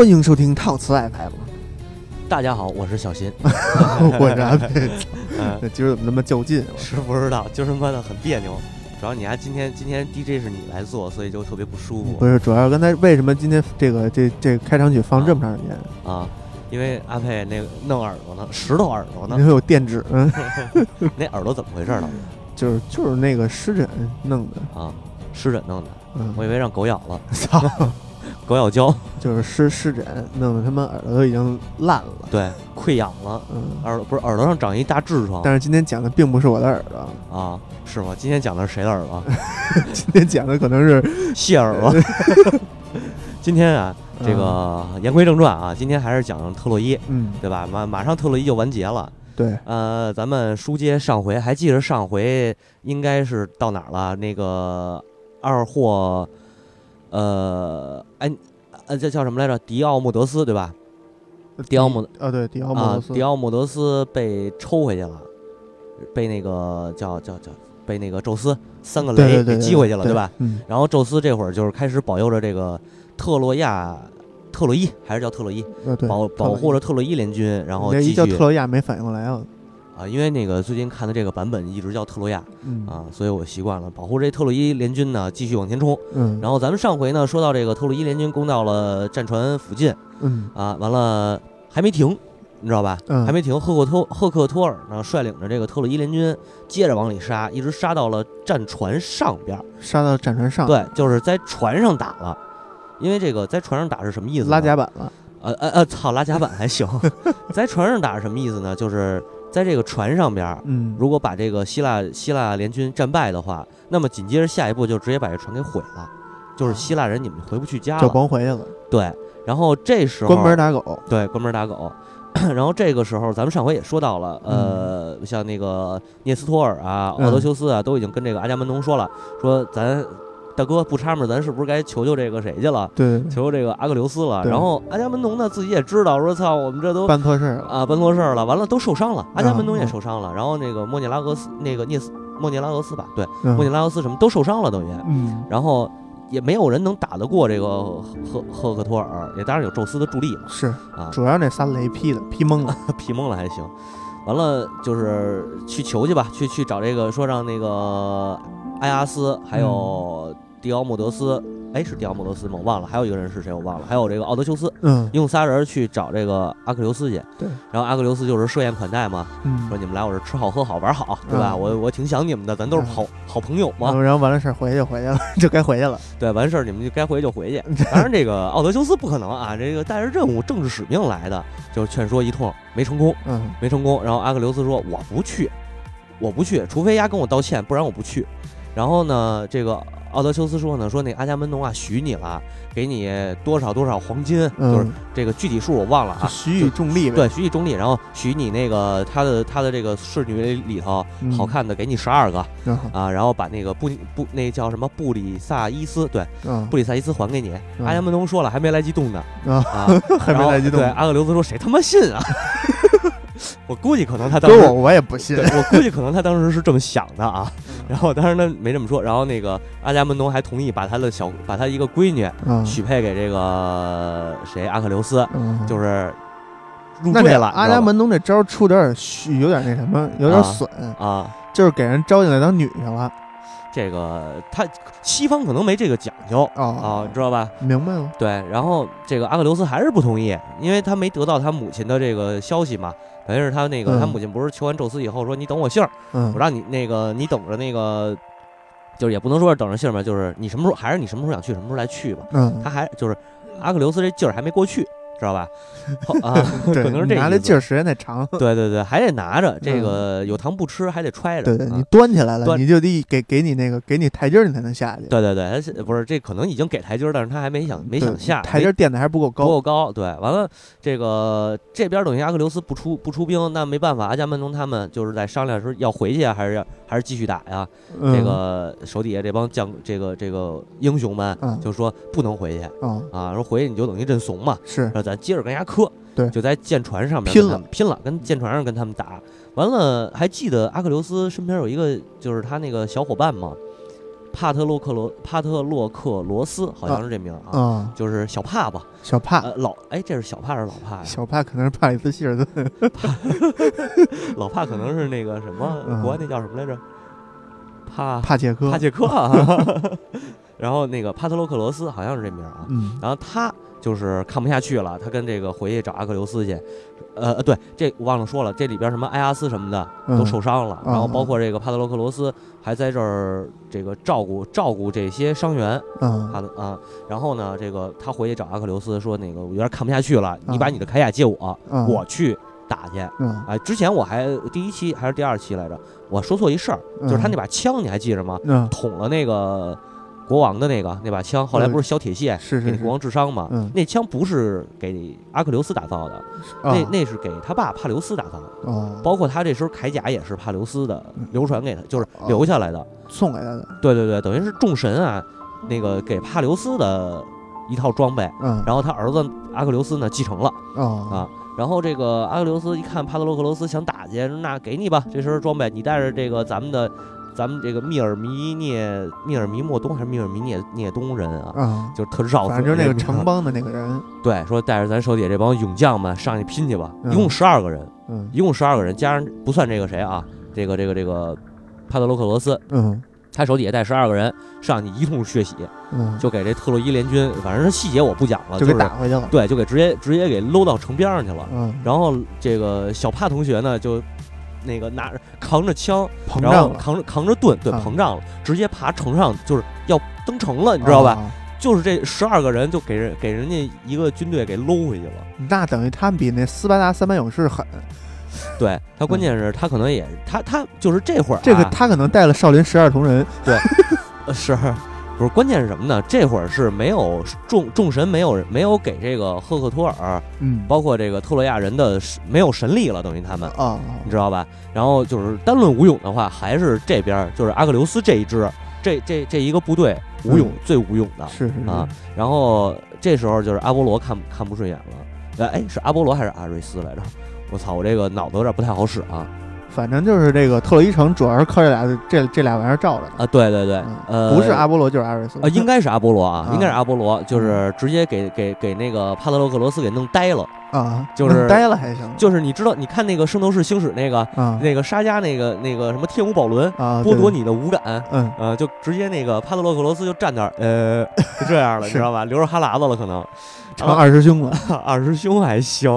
欢迎收听套词 FM，大家好，我是小新。我是阿佩。那，今儿怎么那么较劲？是不知道，就是妈的很别扭。主要你还今天今天 DJ 是你来做，所以就特别不舒服。不是，主要刚才为什么今天这个这这开场曲放这么长时间？啊，因为阿佩那个弄耳朵呢，石头耳朵呢，因为有电指，嗯，那耳朵怎么回事呢？就是就是那个湿疹弄的啊，湿疹弄的，嗯，我以为让狗咬了，操，狗咬胶，就是湿湿疹弄得他们耳朵都已经烂了，对，溃疡了，嗯，耳朵不是耳朵上长一大痔疮，但是今天讲的并不是我的耳朵啊，是吗？今天讲的是谁的耳朵？今天讲的可能是谢耳朵。今天啊，这个言归正传啊，今天还是讲特洛伊，嗯，对吧？马马上特洛伊就完结了。对，呃，咱们书接上回，还记得上回应该是到哪儿了？那个二货，呃，哎，呃，这叫什么来着？迪奥莫德斯，对吧？迪奥莫，啊，对，迪奥莫德斯，迪奥莫德斯被抽回去了，被那个叫叫叫，被那个宙斯三个雷给击回去了，对吧？嗯。然后宙斯这会儿就是开始保佑着这个特洛亚。特洛伊还是叫特洛伊，保保护着特洛伊联军，然后继续叫特洛亚没反应过来啊，啊，因为那个最近看的这个版本一直叫特洛亚，嗯啊，所以我习惯了保护这特洛伊联军呢，继续往前冲。嗯，然后咱们上回呢说到这个特洛伊联军攻到了战船附近，嗯啊，完了还没停，你知道吧？嗯，还没停。赫克托赫克托尔呢率领着这个特洛伊联军接着往里杀，一直杀到了战船上边，杀到战船上，对，就是在船上打了。因为这个在船上打是什么意思？拉甲板了。呃呃呃，操，拉甲板还行。在船上打是什么意思呢？就是在这个船上边，嗯，如果把这个希腊希腊联军战败的话，那么紧接着下一步就直接把这船给毁了，就是希腊人你们回不去家了，就甭回去了。对，然后这时候关门打狗，对，关门打狗。然后这个时候，咱们上回也说到了，呃，像那个涅斯托尔啊、奥德修斯啊，都已经跟这个阿伽门农说了，说咱。大哥不插门，咱是不是该求求这个谁去了？对，求求这个阿克琉斯了。然后阿伽门农呢，自己也知道，说操，我们这都办错事儿啊，办错事儿了。完了，都受伤了，阿伽门农也受伤了。然后那个莫涅拉俄斯，那个涅斯莫涅拉俄斯吧，对，莫涅拉俄斯什么都受伤了，等于。嗯。然后也没有人能打得过这个赫赫克托尔，也当然有宙斯的助力嘛。是啊，主要那仨雷劈的，劈懵了，劈懵了还行。完了就是去求去吧，去去找这个说让那个埃阿斯还有。迪奥莫德斯，哎，是迪奥莫德斯吗？我忘了，还有一个人是谁？我忘了。还有这个奥德修斯，嗯，用仨人去找这个阿克琉斯去。对，然后阿克琉斯就是设宴款待嘛，嗯，说你们来我这吃好喝好玩好，对吧？我我挺想你们的，咱都是好好朋友嘛。然后完了事儿回去就回去了，就该回去了。对，完事儿你们就该回去就回去。当然，这个奥德修斯不可能啊，这个带着任务、政治使命来的，就劝说一通没成功，嗯，没成功。然后阿克琉斯说：“我不去，我不去，除非丫跟我道歉，不然我不去。”然后呢，这个。奥德修斯说呢，说那阿伽门农啊许你了，给你多少多少黄金，就是这个具体数我忘了啊。许以重利呗。对，许以重利，然后许你那个他的他的这个侍女里头好看的给你十二个啊，然后把那个布布那叫什么布里萨伊斯，对，布里萨伊斯还给你。阿伽门农说了，还没来及动呢啊，还没来及动。对，阿克琉斯说谁他妈信啊？我估计可能他当时我我也不信，我估计可能他当时是这么想的啊。然后当时他没这么说，然后那个阿伽门农还同意把他的小把他一个闺女许配给这个谁阿克琉斯，就是入赘了。阿伽门农这招出的有点虚，有点那什么，有点损啊，就是给人招进来当女婿了。这个他西方可能没这个讲究啊，你知道吧？明白了。对，然后这个阿克琉斯还是不同意，因为他没得到他母亲的这个消息嘛。等于是他那个他母亲不是求完宙斯以后说你等我信儿，我让你那个你等着那个，就是也不能说是等着信儿吧，就是你什么时候还是你什么时候想去什么时候来去吧。嗯，他还就是阿克琉斯这劲儿还没过去。知道吧？啊，可能是这拿的劲儿时间太长。对对对，还得拿着这个有糖不吃，还得揣着。对对，你端起来了，你就得给给你那个给你台阶儿，你才能下去。对对对，不是这可能已经给台阶儿，但是他还没想没想下台阶垫的还不够高，不够高。对，完了这个这边等于阿克琉斯不出不出兵，那没办法，阿伽门农他们就是在商量说要回去啊，还是要还是继续打呀？这个手底下这帮将这个这个英雄们就说不能回去啊，说回去你就等于认怂嘛。是，那咱接着跟人家磕。对，就在舰船上面拼了，拼了，跟舰船上跟他们打完了。还记得阿克琉斯身边有一个，就是他那个小伙伴吗？帕特洛克罗帕特洛克罗斯，好像是这名啊，啊，就是小帕吧？小帕，呃，老哎，这是小帕还是老帕呀？小帕可能是帕里斯希尔顿，老帕可能是那个什么，嗯国外那叫什么来着？帕帕切科帕，切克啊。然后那个帕特洛克罗斯好像是这名啊。嗯然后他就是看不下去了，他跟这个回去找阿克琉斯去。呃呃，对，这我忘了说了，这里边什么埃阿斯什么的都嗯受伤了，然后嗯包括这个帕特洛克罗斯还在这儿这个照顾照顾这些伤员。嗯他的啊，然后呢，这个他回去找阿克琉斯说，那个我有点看不下去了，你嗯把你的铠甲借我，嗯，我去打去。嗯啊，之前我还第一期还是第二期来着，我说错一事儿，就是他那把枪你还记着吗？嗯捅了那个国王的那个那把枪，后来嗯不是削铁线是是是给国王治伤吗？嗯那枪不是给阿克琉斯打造的，啊那那是给他爸帕留斯打造的。哦包括他这身铠甲也是帕留斯的嗯流传给他，就是哦留下来的。送给他的，对对对，等于是众神啊，那个给帕留斯的一套装备，嗯然后他儿子阿克琉斯呢继承了哦啊。然后这个阿克琉斯一看帕特洛克罗斯想打去，那给你吧，这身装备，你带着这个咱们的。咱们这个密尔弥涅密尔弥莫东还是密尔弥涅涅东人啊，啊，就是特绕，反正就是那个城邦的那个人，对，说带着咱手底下这帮勇将们上去拼去吧，嗯。一共十二个人，嗯。一共十二个人，加上不算这个谁啊，这个这个这个帕特洛克罗斯，嗯。他手底下带十二个人上去一通血洗，嗯，就给这特洛伊联军，反正是细节我不讲了，就给打回去了，对，就给直接直接给搂到城边上去了。嗯，然后这个小帕同学呢，就那个拿着扛着枪，然后膨胀了，扛着扛着盾，对，啊膨胀了，直接爬城上，就是要登城了，你知道吧？啊？就是这十二个人就给人给人家一个军队给搂回去了。那等于他们比那斯巴达三百勇士狠，对他，关键是他可能也他他就是这会儿、啊、这个他可能带了少林十二铜人，呃是不是关键是什么呢？这会儿是没有众众神没有没有给这个赫克托尔，嗯，包括这个特洛亚人的没有神力了，等于他们。啊，你知道吧？然后就是单论武勇的话，还是这边就是阿克琉斯这一支，这这这一个部队武勇、嗯最武勇的是是是啊。然后这时候就是阿波罗看看不顺眼了，哎哎，是阿波罗还是阿瑞斯来着？我操，我这个脑子有点不太好使啊反正就是这个特洛伊城主要是靠这俩这这俩玩意儿罩着的，啊！对对对，嗯呃，不是阿波罗就是阿瑞斯 啊，应该是阿波罗啊，啊应该是阿波罗，就是直接给给给那个帕特洛克罗斯给弄呆了。啊，就是呆了还行，就是你知道，你看那个《圣斗士星矢》那个啊那个沙加那个那个什么天舞宝轮啊，剥夺，你的五感，嗯呃，就直接那个帕特洛克罗斯就站那儿，呃，就这样了，你知道吧？流着哈喇子了，可能成二师兄了，二师兄还行。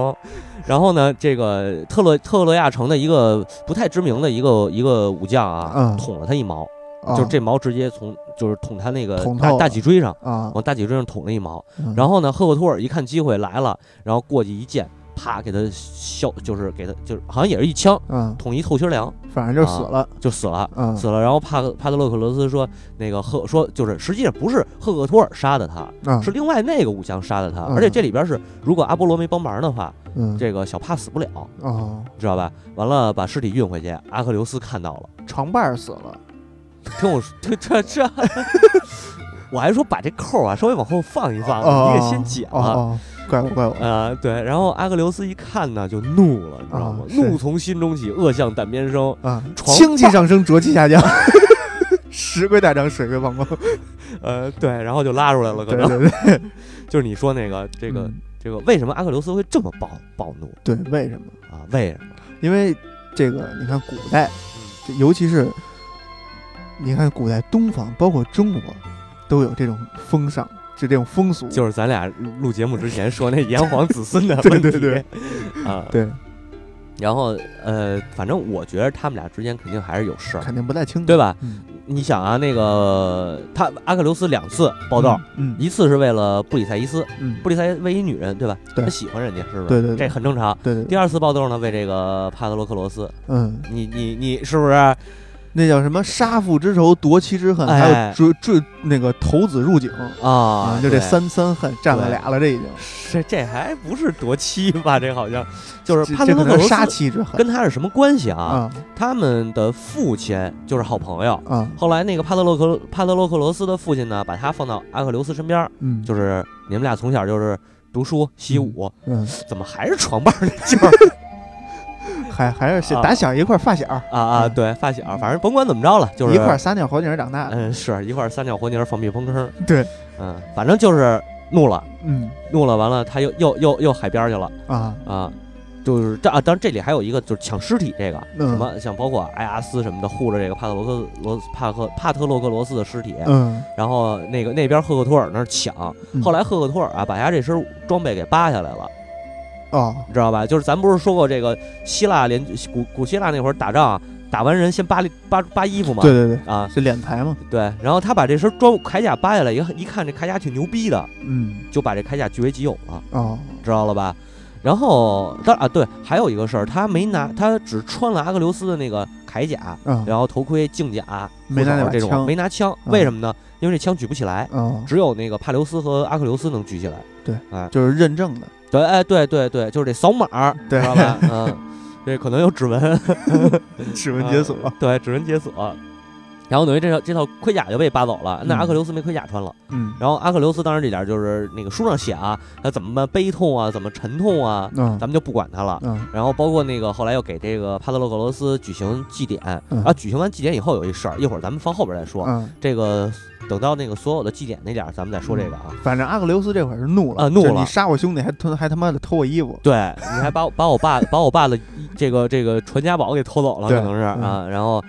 然后呢，这个特洛特洛亚城的一个不太知名的一个一个武将啊，嗯捅了他一矛，啊就是这矛直接从就是捅他那个大大脊椎上，啊，往大脊椎上捅了一矛。嗯然后呢，赫克托尔一看机会来了，然后过去一剑，啪给他削，就是给他就是好像也是一枪嗯，捅一透心凉。反正就死了，就死了。嗯死了，然后帕克帕特洛克罗斯说，那个赫说就是实际上不是赫克托尔杀的他，啊，是另外那个武将杀的他，嗯而且这里边是如果阿波罗没帮忙的话，嗯这个小帕死不了，哦，知道吧？完了把尸体运回去，阿克琉斯看到了，床伴儿死了，听我说，这 这这，我还说把这扣啊稍微往后放一放，哦。你给先解了。哦哦，怪我怪我，啊、对，然后阿克琉斯一看呢，就怒了，你知道吗？啊怒从心中起，恶向胆边生。啊，床清气上升，浊气下降，石龟大涨，水龟忘光，呃，对，然后就拉出来了，可对能对对，就是你说那个这个、嗯这个，为什么阿克琉斯会这么暴暴怒对，为什么？啊？为什么？因为这个，你看古代，这尤其是你看古代东方，包括中国，都有这种风尚，就这种风俗。就是咱俩录节目之前说那炎黄子孙的对问题，对对啊，对，然后呃，反正我觉得他们俩之间肯定还是有事儿，肯定不太清楚，对吧？嗯，你想啊，那个他阿克琉斯两次报道，嗯，一次是为了布里塞伊斯，嗯，布里塞为一女人，对吧？对他喜欢人家，是不是？对对对这很正常。对对，第二次爆豆呢，为这个帕特洛克罗斯，嗯，你你你是不是？那叫什么杀父之仇，夺妻之恨，哎还有追追那个投子入井啊，就这三三恨占了俩了，这已经这这还不是夺妻吧？这好像就是帕特洛克罗斯妻之恨跟他是什么关系啊？啊他们的父亲就是好朋友。啊，后来那个帕特洛克帕特洛克罗斯的父亲呢，把他放到阿克琉斯身边儿，嗯，就是你们俩从小就是读书习武，嗯，怎么还是床伴儿那劲儿？还还是啊。打小一块儿发小，啊啊，嗯。对，发小，反正甭管怎么着了，就是一块儿撒尿和泥儿长大的。嗯，是一块儿撒尿和泥儿放屁喷坑，对，嗯，反正就是怒了，嗯。怒了，完了他又又又又海边儿去了啊，啊。就是这啊，当然这里还有一个就是抢尸体这个，嗯什么像包括埃阿斯什么的护着这个帕特罗克罗帕克帕特洛克罗斯的尸体，嗯，然后那个那边赫克托尔那儿抢，嗯。后来赫克托尔啊把他这身装备给扒下来了，哦，你知道吧？就是咱不是说过这个希腊联古古希腊那会儿打仗，打完人先扒扒扒衣服嘛，对对对，啊。是敛财嘛，对，然后他把这身装铠甲扒下来，一一看这铠甲挺牛逼的，嗯，就把这铠甲据为己有了，哦，知道了吧？然后他啊对，还有一个事儿，他没拿，他只穿了阿克琉斯的那个铠甲，嗯，然后头盔、镜甲，没拿枪。没拿枪，嗯为什么呢？因为这枪举不起来，哦，只有那个帕留斯和阿克琉斯能举起来。就是认证的，对，哎，对对对，就是得扫码，对知道吧？嗯，这可能有指纹，指纹解锁，对，指纹解锁。然后等于这套这套盔甲就被扒走了，那嗯阿克琉斯没盔甲穿了。嗯，然后阿克琉斯当然这点就是那个书上写啊，他怎么悲痛啊，怎么沉痛啊，嗯咱们就不管他了。嗯然后包括那个后来又给这个帕特洛克罗斯举行祭典，嗯啊，举行完祭典以后有一事儿，一会儿咱们放后边再说。嗯，这个等到那个所有的祭典那点儿，咱们再说这个啊。反正阿克琉斯这会儿是怒了，啊怒了你杀我兄弟还偷还他妈的偷我衣服，对，你还把我把我爸把我爸的这个这个传家宝给偷走了，可能是嗯啊，然后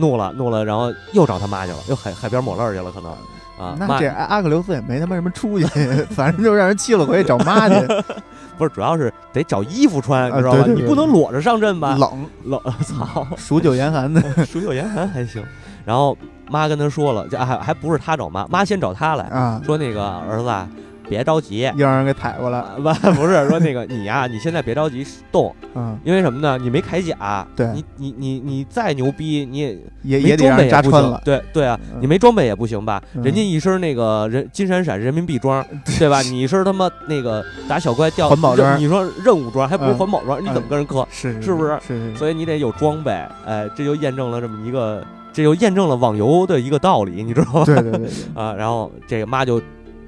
怒了怒了，然后又找他妈去了，又海海边抹泪儿去了，可能啊，妈那这阿阿克琉斯也没他妈什么出息，反正就让人气了回去找妈去，不是主要是得找衣服穿，你知道吧？对对对你不能裸着上阵吧？冷，冷，操，数九严寒的，数九严寒还行。然后妈跟他说了，这还还不是他找妈，妈先找他来啊，说那个儿子啊，别着急。又让人给踩过来，啊不 不是说那个你呀、你现在别着急动，嗯，因为什么呢？你没铠甲，对。你你你你再牛逼，你也也也得让人备也不行。扎穿了，对对啊，嗯。你没装备也不行吧？嗯。人家一身那个人金闪闪人民币装，对吧？你一身他妈那个打小怪掉环保装。你说任务装还不是嗯。环保装，你怎么跟人磕？是是不是是是，所以你得有装备，哎，这就验证了这么一个，这就验证了网游的一个道理，你知道吗？对对对对，啊，然后这个妈就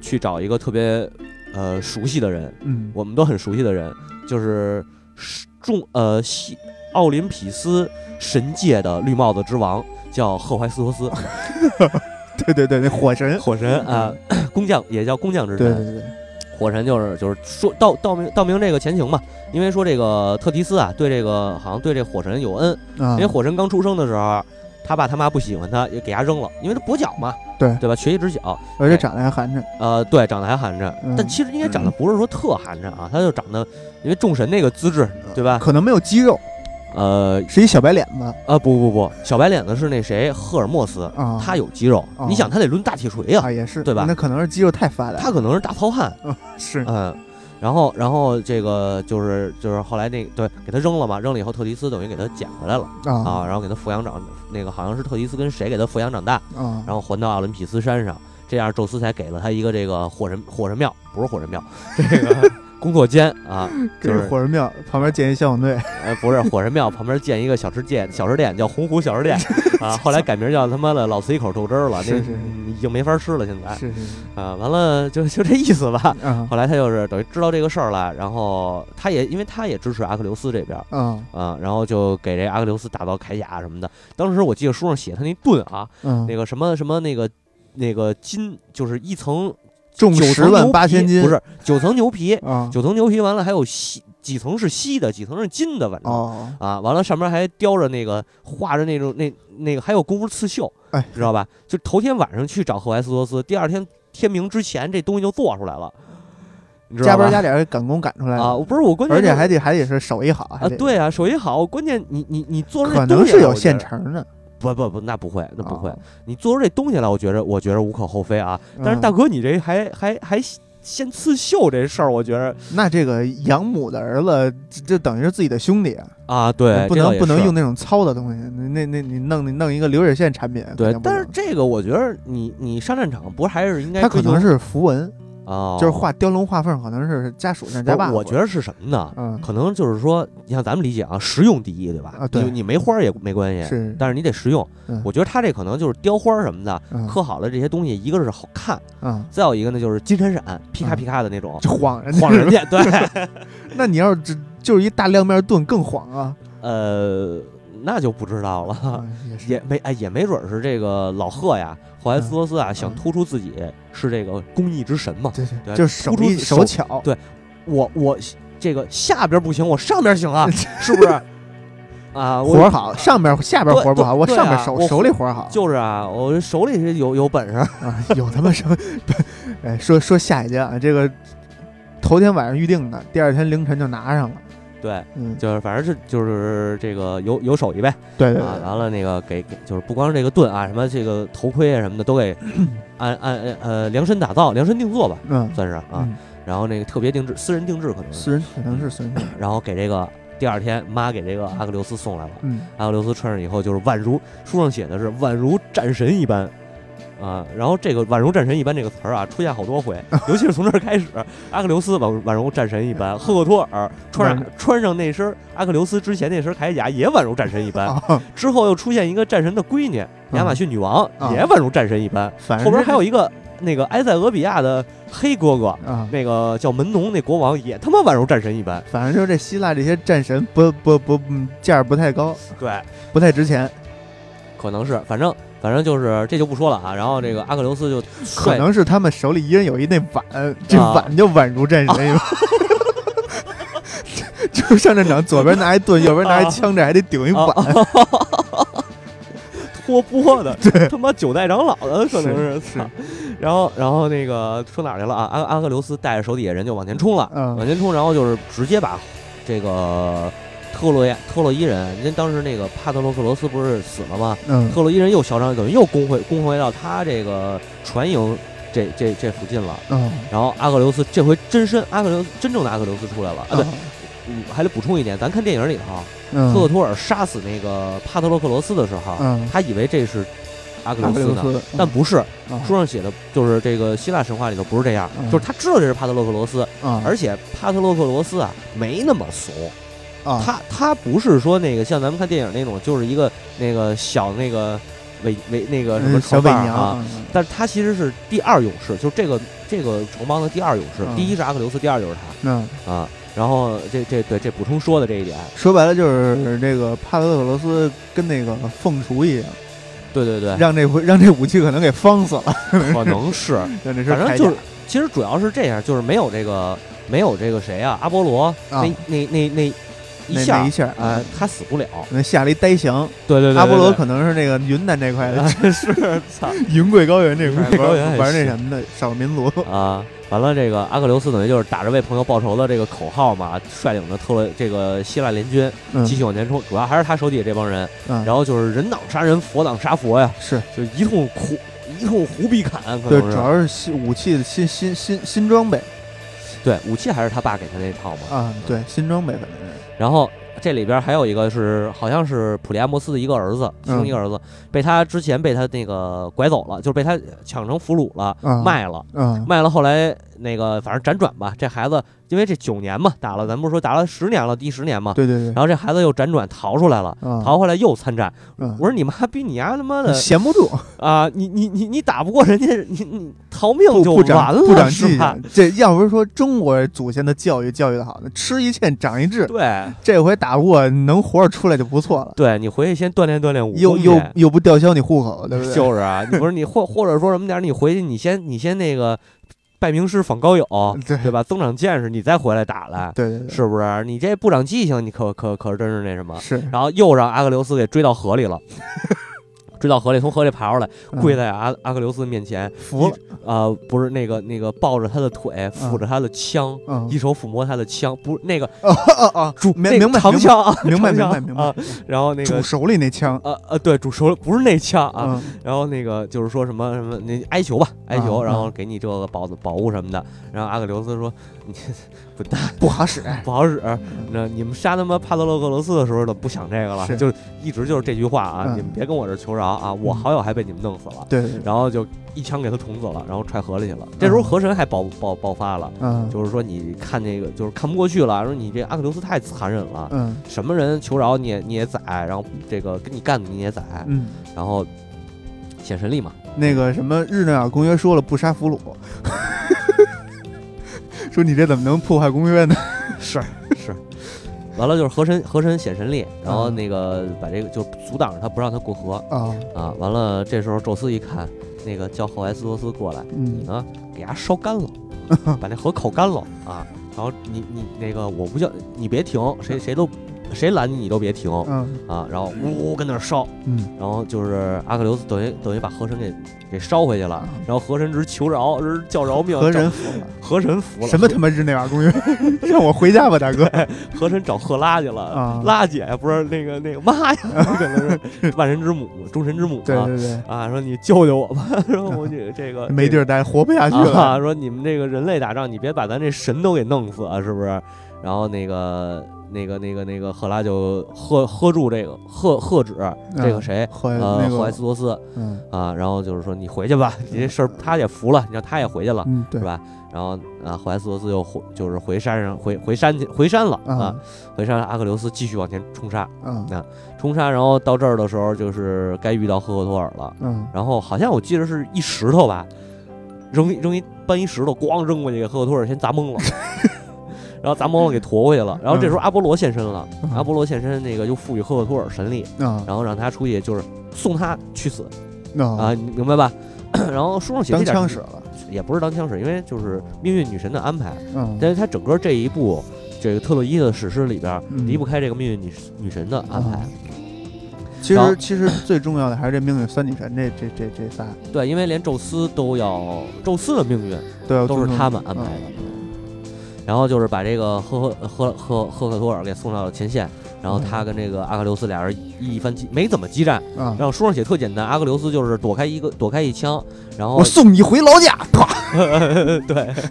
去找一个特别呃熟悉的人，嗯，我们都很熟悉的人，就是众呃西奥林匹斯神界的绿帽子之王，叫赫怀斯托斯，对对对，那火神，火神啊，工匠也叫工匠之神。对对对，火神就是就是说道道明道明这个前情嘛，因为说这个特提斯啊，对这个好像对这火神有恩，啊。因为，火神刚出生的时候。他爸他妈不喜欢他，也给他扔了，因为他跛脚嘛，对。对吧？瘸一只脚，而且长得还寒碜，呃，对，长得还寒碜，嗯。但其实应该长得不是说特寒碜啊，他就长得，因为众神那个资质，对吧？可能没有肌肉，呃是一小白脸子啊，不不不，小白脸子是那谁，赫尔墨斯，啊，他有肌肉，哦你想他得抡大铁锤呀、啊也是，对吧？那可能是肌肉太发达，他可能是大糙汉，是。嗯，然后然后这个就是就是后来那对给他扔了嘛，扔了以后特迪斯等于给他捡回来了啊，啊然后给他抚养长，那个好像是特迪斯跟谁给他抚养长大，啊，然后还到奥林匹斯山上，这样宙斯才给了他一个这个火神火神庙，不是火神庙，这个工作间啊，就是是火神庙旁边建一消防队，呃，不是火神庙旁边建一个小吃店，小吃店叫洪湖小吃店 啊，后来改名叫他妈的老四一口豆汁儿了，那是已经没法吃了，现在是是。啊，完了就就这意思吧。啊 后来他就是等于知道这个事儿了，然后他也因为他也支持阿克琉斯这边啊啊，然后就给这阿克琉斯打造铠甲什么的。当时我记得书上写他那盾啊，嗯，那个什么什么那个那个金，就是一层重九十万八千斤，不是九层牛皮，啊九层牛皮完了还有锡几层是锡的，几层是金的，反正。哦啊，完了上面还雕着那个画着那种那那个还有功夫刺绣，哎知道吧？就头天晚上去找赫淮斯托斯，第二天天明之前这东西就做出来了？加班加点赶工赶出来啊，的，不是我关键，而且还得还得是手艺好，啊，对啊，手艺好，关键你你你做可能是有现成的，不不不，那不会，那不会哦。你做出这东西来，我觉着我觉着无可厚非啊。但是嗯大哥，你这还还还先刺绣这事儿，我觉着那这个养母的儿子，这这等于是自己的兄弟啊，啊，对，不能不能用那种糙的东西，那那那你弄你弄一个流水线产品，对但是这个我觉得你你上战场不还是应该他可能是符文，啊，就是画雕龙画凤，可能是家属上加 buff。我觉得是什么呢？嗯可能就是说，你像咱们理解啊，实用第一，对吧？啊对你你没花儿也没关系，是，但是你得实用。嗯我觉得他这可能就是雕花儿什么的，嗯刻好了这些东西，一个是好看，嗯，再有一个呢就是金闪闪、皮卡皮卡的那种，就晃人晃人家。对，那你要是只就是一大亮面盾更晃啊，呃，那就不知道了。啊也也没哎，也没准儿是这个老贺呀，霍怀斯罗斯啊，想嗯突出自己是这个工艺之神嘛。对对对，就是手出艺手手巧，对我我这个下边不行，我上边行啊，是不是？啊，我活儿好，上边下边活儿不好，我上边手啊手里活儿好，就是啊，我手里是有有本事。啊，有他妈什么？哎，说说下一件啊，这个头天晚上预定的，第二天凌晨就拿上了。对，嗯，就是反正是就是这个有有手艺呗啊，对对对，完了那个给给就是不光是这个盾啊，什么这个头盔啊什么的都给 按按呃量身打造、量身定做吧，嗯算是啊。嗯，然后那个特别定制、私人定制可能是，私人可能是私人定制，然后给这个第二天妈给这个阿克琉斯送来了。嗯阿克琉斯穿上以后就是宛如书上写的是宛如战神一般。啊，然后这个“宛如战神一般”这个词儿啊，出现好多回，尤其是从这儿开始，阿克琉斯宛宛如战神一般，赫克托尔穿上穿上那身阿克琉斯之前那身铠甲也宛如战神一般，啊，之后又出现一个战神的闺女亚马逊女王，啊也宛如战神一般，后边还有一一个那个埃塞俄比亚的黑哥哥，啊，那个叫门农那国王也他妈宛如战神一般，反正就是这希腊这些战神不不不嗯价儿不太高，对，不太值钱，可能是，反正反正就是这就不说了啊。然后这个阿克琉斯就可能是他们手里一人有一那碗，这啊碗就宛如战神一般。就是上战场，左边拿一盾，右边拿一枪，这还得顶一啊碗。托钵的，对他妈九代长老的可能是，是操然后然后那个说哪去了啊？阿阿克琉斯带着手底下人就往前冲了，嗯往前冲，然后就是直接把这个特洛亚特洛伊人，因为当时那个帕特洛克罗斯不是死了吗？嗯特洛伊人又嚣张，等于又攻回攻回到他这个船营这这这附近了。嗯然后阿克琉斯这回真身，阿克琉斯真正的阿克琉斯出来了啊！对，啊嗯，还得补充一点，咱看电影里头，嗯赫克托尔杀死那个帕特洛克罗斯的时候，嗯他以为这是阿克阿琉斯但不是，啊书上写的就是这个希腊神话里头不是这样，嗯就是他知道这是帕特洛克罗斯，啊而且帕特洛克罗斯啊没那么怂，啊。他他不是说那个像咱们看电影那种，就是一个那个小那个伪伪那个什么嗯小伪娘但是他其实是第二勇士，就是这个这个城邦的第二勇士，嗯。第一是阿克琉斯，第二就是他嗯，他啊。然后这这对这补充说的这一点，说白了就是这个帕特克罗斯跟那个凤雏一样，对对对，让这回让这武器可能给方死了，可能是，让这反正就是，其实主要是这样，就是没有这个没有这个谁啊，阿波罗、啊。那那那那一那下那一下啊、他死不了。那下了一呆降，对对对阿波罗可能是那个云南这块的，是操 云贵高原这块高原玩玩那什么的少数民族，啊！完了，这个阿克琉斯等于就是打着为朋友报仇的这个口号嘛，率领着特洛这个希腊联军嗯继续往前冲，主要还是他手底下这帮人，嗯，然后就是人挡杀人，佛挡杀佛呀，是就一通苦一通胡逼砍，可对，能主要是新武器的新新新新装备对武器还是他爸给他那套嘛。啊，对，新装备可能是，然后这里边还有一个是好像是普利阿摩斯的一个儿子，其中一个儿子被他之前被他那个拐走了，就是被他抢成俘虏了，啊卖了。嗯卖了，后来那个反正辗转吧，这孩子因为这九年嘛，打了，咱不是说打了十年了，第十年嘛，对对对然，后这孩子又辗转逃出来了，啊逃回来又参战。嗯我说你妈逼你丫他妈的闲不住，啊！你你你你打不过人家，你你逃命就完了，不长是吧记性？，这要不是说中国祖先的教育教育的好呢，吃一堑长一智，对这回打不过能活着出来就不错了，对，你回去先锻炼锻炼武又又又不吊销你户口，对不对？就是啊，你不是你或或者说什么点儿，你回去你先你先那个拜名师访高友，对对吧？增长见识，你再回来打来，对对对，是不是？你这不长记性，你可可可真是那什么。是然后又让阿格琉斯给追到河里了，追到河里，从河里爬出来，嗯。跪在阿阿克琉斯面前，服了，啊、不是那个那个抱着他的腿，抚着他的枪，嗯。一手抚摸他的枪，不是那个啊啊啊，主那个明明白长枪啊，明白明白明白啊，然后那个。煮手里那枪。呃呃，对，主手不是那枪啊，嗯。然后那个就是说什么什么那哀求吧，哀求，啊然后给你这个宝子宝物什么的。然后阿克琉斯说：“你滚蛋，不好使，不好使。那你们杀他妈帕特洛克罗斯的时候都不想这个了，是。就一直就是这句话啊，嗯。你们别跟我这求饶啊，我好友还被你们弄死了。对，然后就一枪给他捅死了，然后踹河里去了。这时候河神还爆爆爆发了，嗯。就是说你看那个就是看不过去了，说你这阿克琉斯太残忍了，嗯。什么人求饶你也你也宰，然后这个跟你干的你也宰，嗯，然后显神力嘛。那个什么日内瓦公约说了不杀俘虏，说你这怎么能破坏公约呢？是是，完了就是河神河神显神力，然后嗯那个把这个就阻挡着他不让他过河啊，啊。完了这时候宙斯一看，那个叫赫埃斯托斯过来，你嗯呢给他烧干了，把那河烤干了啊。然后你你那个我不叫你别停，谁谁都谁拦你你都别停嗯啊。然后呜呜跟那儿烧，嗯然后就是阿克琉斯等于等于把河神给给烧回去了，然后河神直求饶，直叫饶命，河找神服了，河神服了，什么他妈日内瓦公园？让我回家吧，大哥 河神找赫拉去了，啊！拉姐呀，不是那个那个妈呀，可能是万神之母、众神之母啊对对对，啊，说你救救我吧，然后我这这个没地儿待，活不下去啊，了。说你们这个人类打仗，你别把咱这神都给弄死啊，是不是？然后那个那个那个那个赫拉就喝喝住这个喝喝止这个谁呃赫淮那个斯托斯嗯啊，然后就是说你回去吧，你这事儿他也服了，你让他也回去了。是吧？然后啊，赫淮斯托斯又回就是回山上回回山去回山了啊啊，回山阿克琉斯继续往前冲杀，嗯冲杀，然后到这儿的时候就是该遇到赫克托尔了，嗯然后好像我记得是一石头吧，扔一扔一搬一石头，咣扔过去给赫克托尔先砸懵了。然后砸懵了，给驮回去了。然后这时候阿波罗现身了，嗯阿波罗现身，那个又赋予赫克托尔神力，啊然后让他出去就是送他去死啊明白吧？然后书上写这点当枪使了。也不是当枪使，因为就是命运女神的安排。嗯但是他整个这一部这个特洛伊的史诗里边离不开这个命运女女神的安排。其实其实最重要的还是这命运三女神这这这这仨对，因为连宙斯都要，宙斯的命运都是他们安排的。嗯然后就是把这个赫赫赫赫赫克托尔给送到了前线，然后他跟这个阿克琉斯俩人一番激没怎么激战，啊！然后书上写特简单，阿克琉斯就是躲开一个躲开一枪，然后我送你回老家，啪，对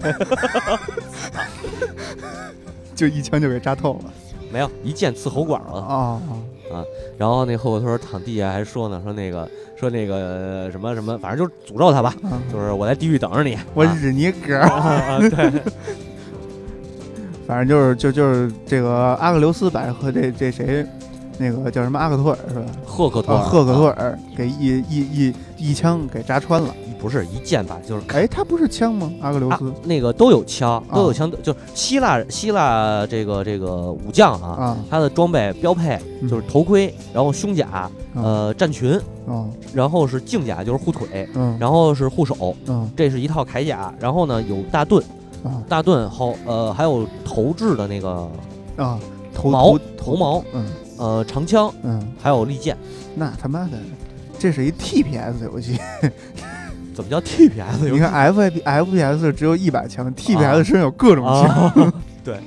就一枪就给扎透了没有一剑刺喉管了。啊！然后那赫克托尔躺地下还说呢，说那个说那个呃什么什么，反正就是诅咒他吧，啊就是我在地狱等着你。我啊日你哥！啊对，反正就是就就是这个阿克琉斯把和这这谁，那个叫什么阿克托尔是吧？啊，赫克托尔，赫克托啊尔给一一一一枪给扎穿了。不是一剑吧就是哎，他不是枪吗？阿克琉啊斯那个都有枪，都有啊枪，就是希腊希腊这个这个武将啊，啊，他的装备标配嗯。就是头盔，然后胸甲，啊。呃战裙，啊。然后是镜甲就是护腿，嗯。然后是护手，嗯。这是一套铠甲，然后呢有大盾，啊大盾好呃还有投掷的那个啊，头矛头头矛，嗯呃长枪，嗯，还有利剑。那他妈的，这是一 TPS 游戏。怎么叫 TPS 游戏？你看 F FPS 只有一把枪啊，TPS 身上有各种枪。啊，对，嗯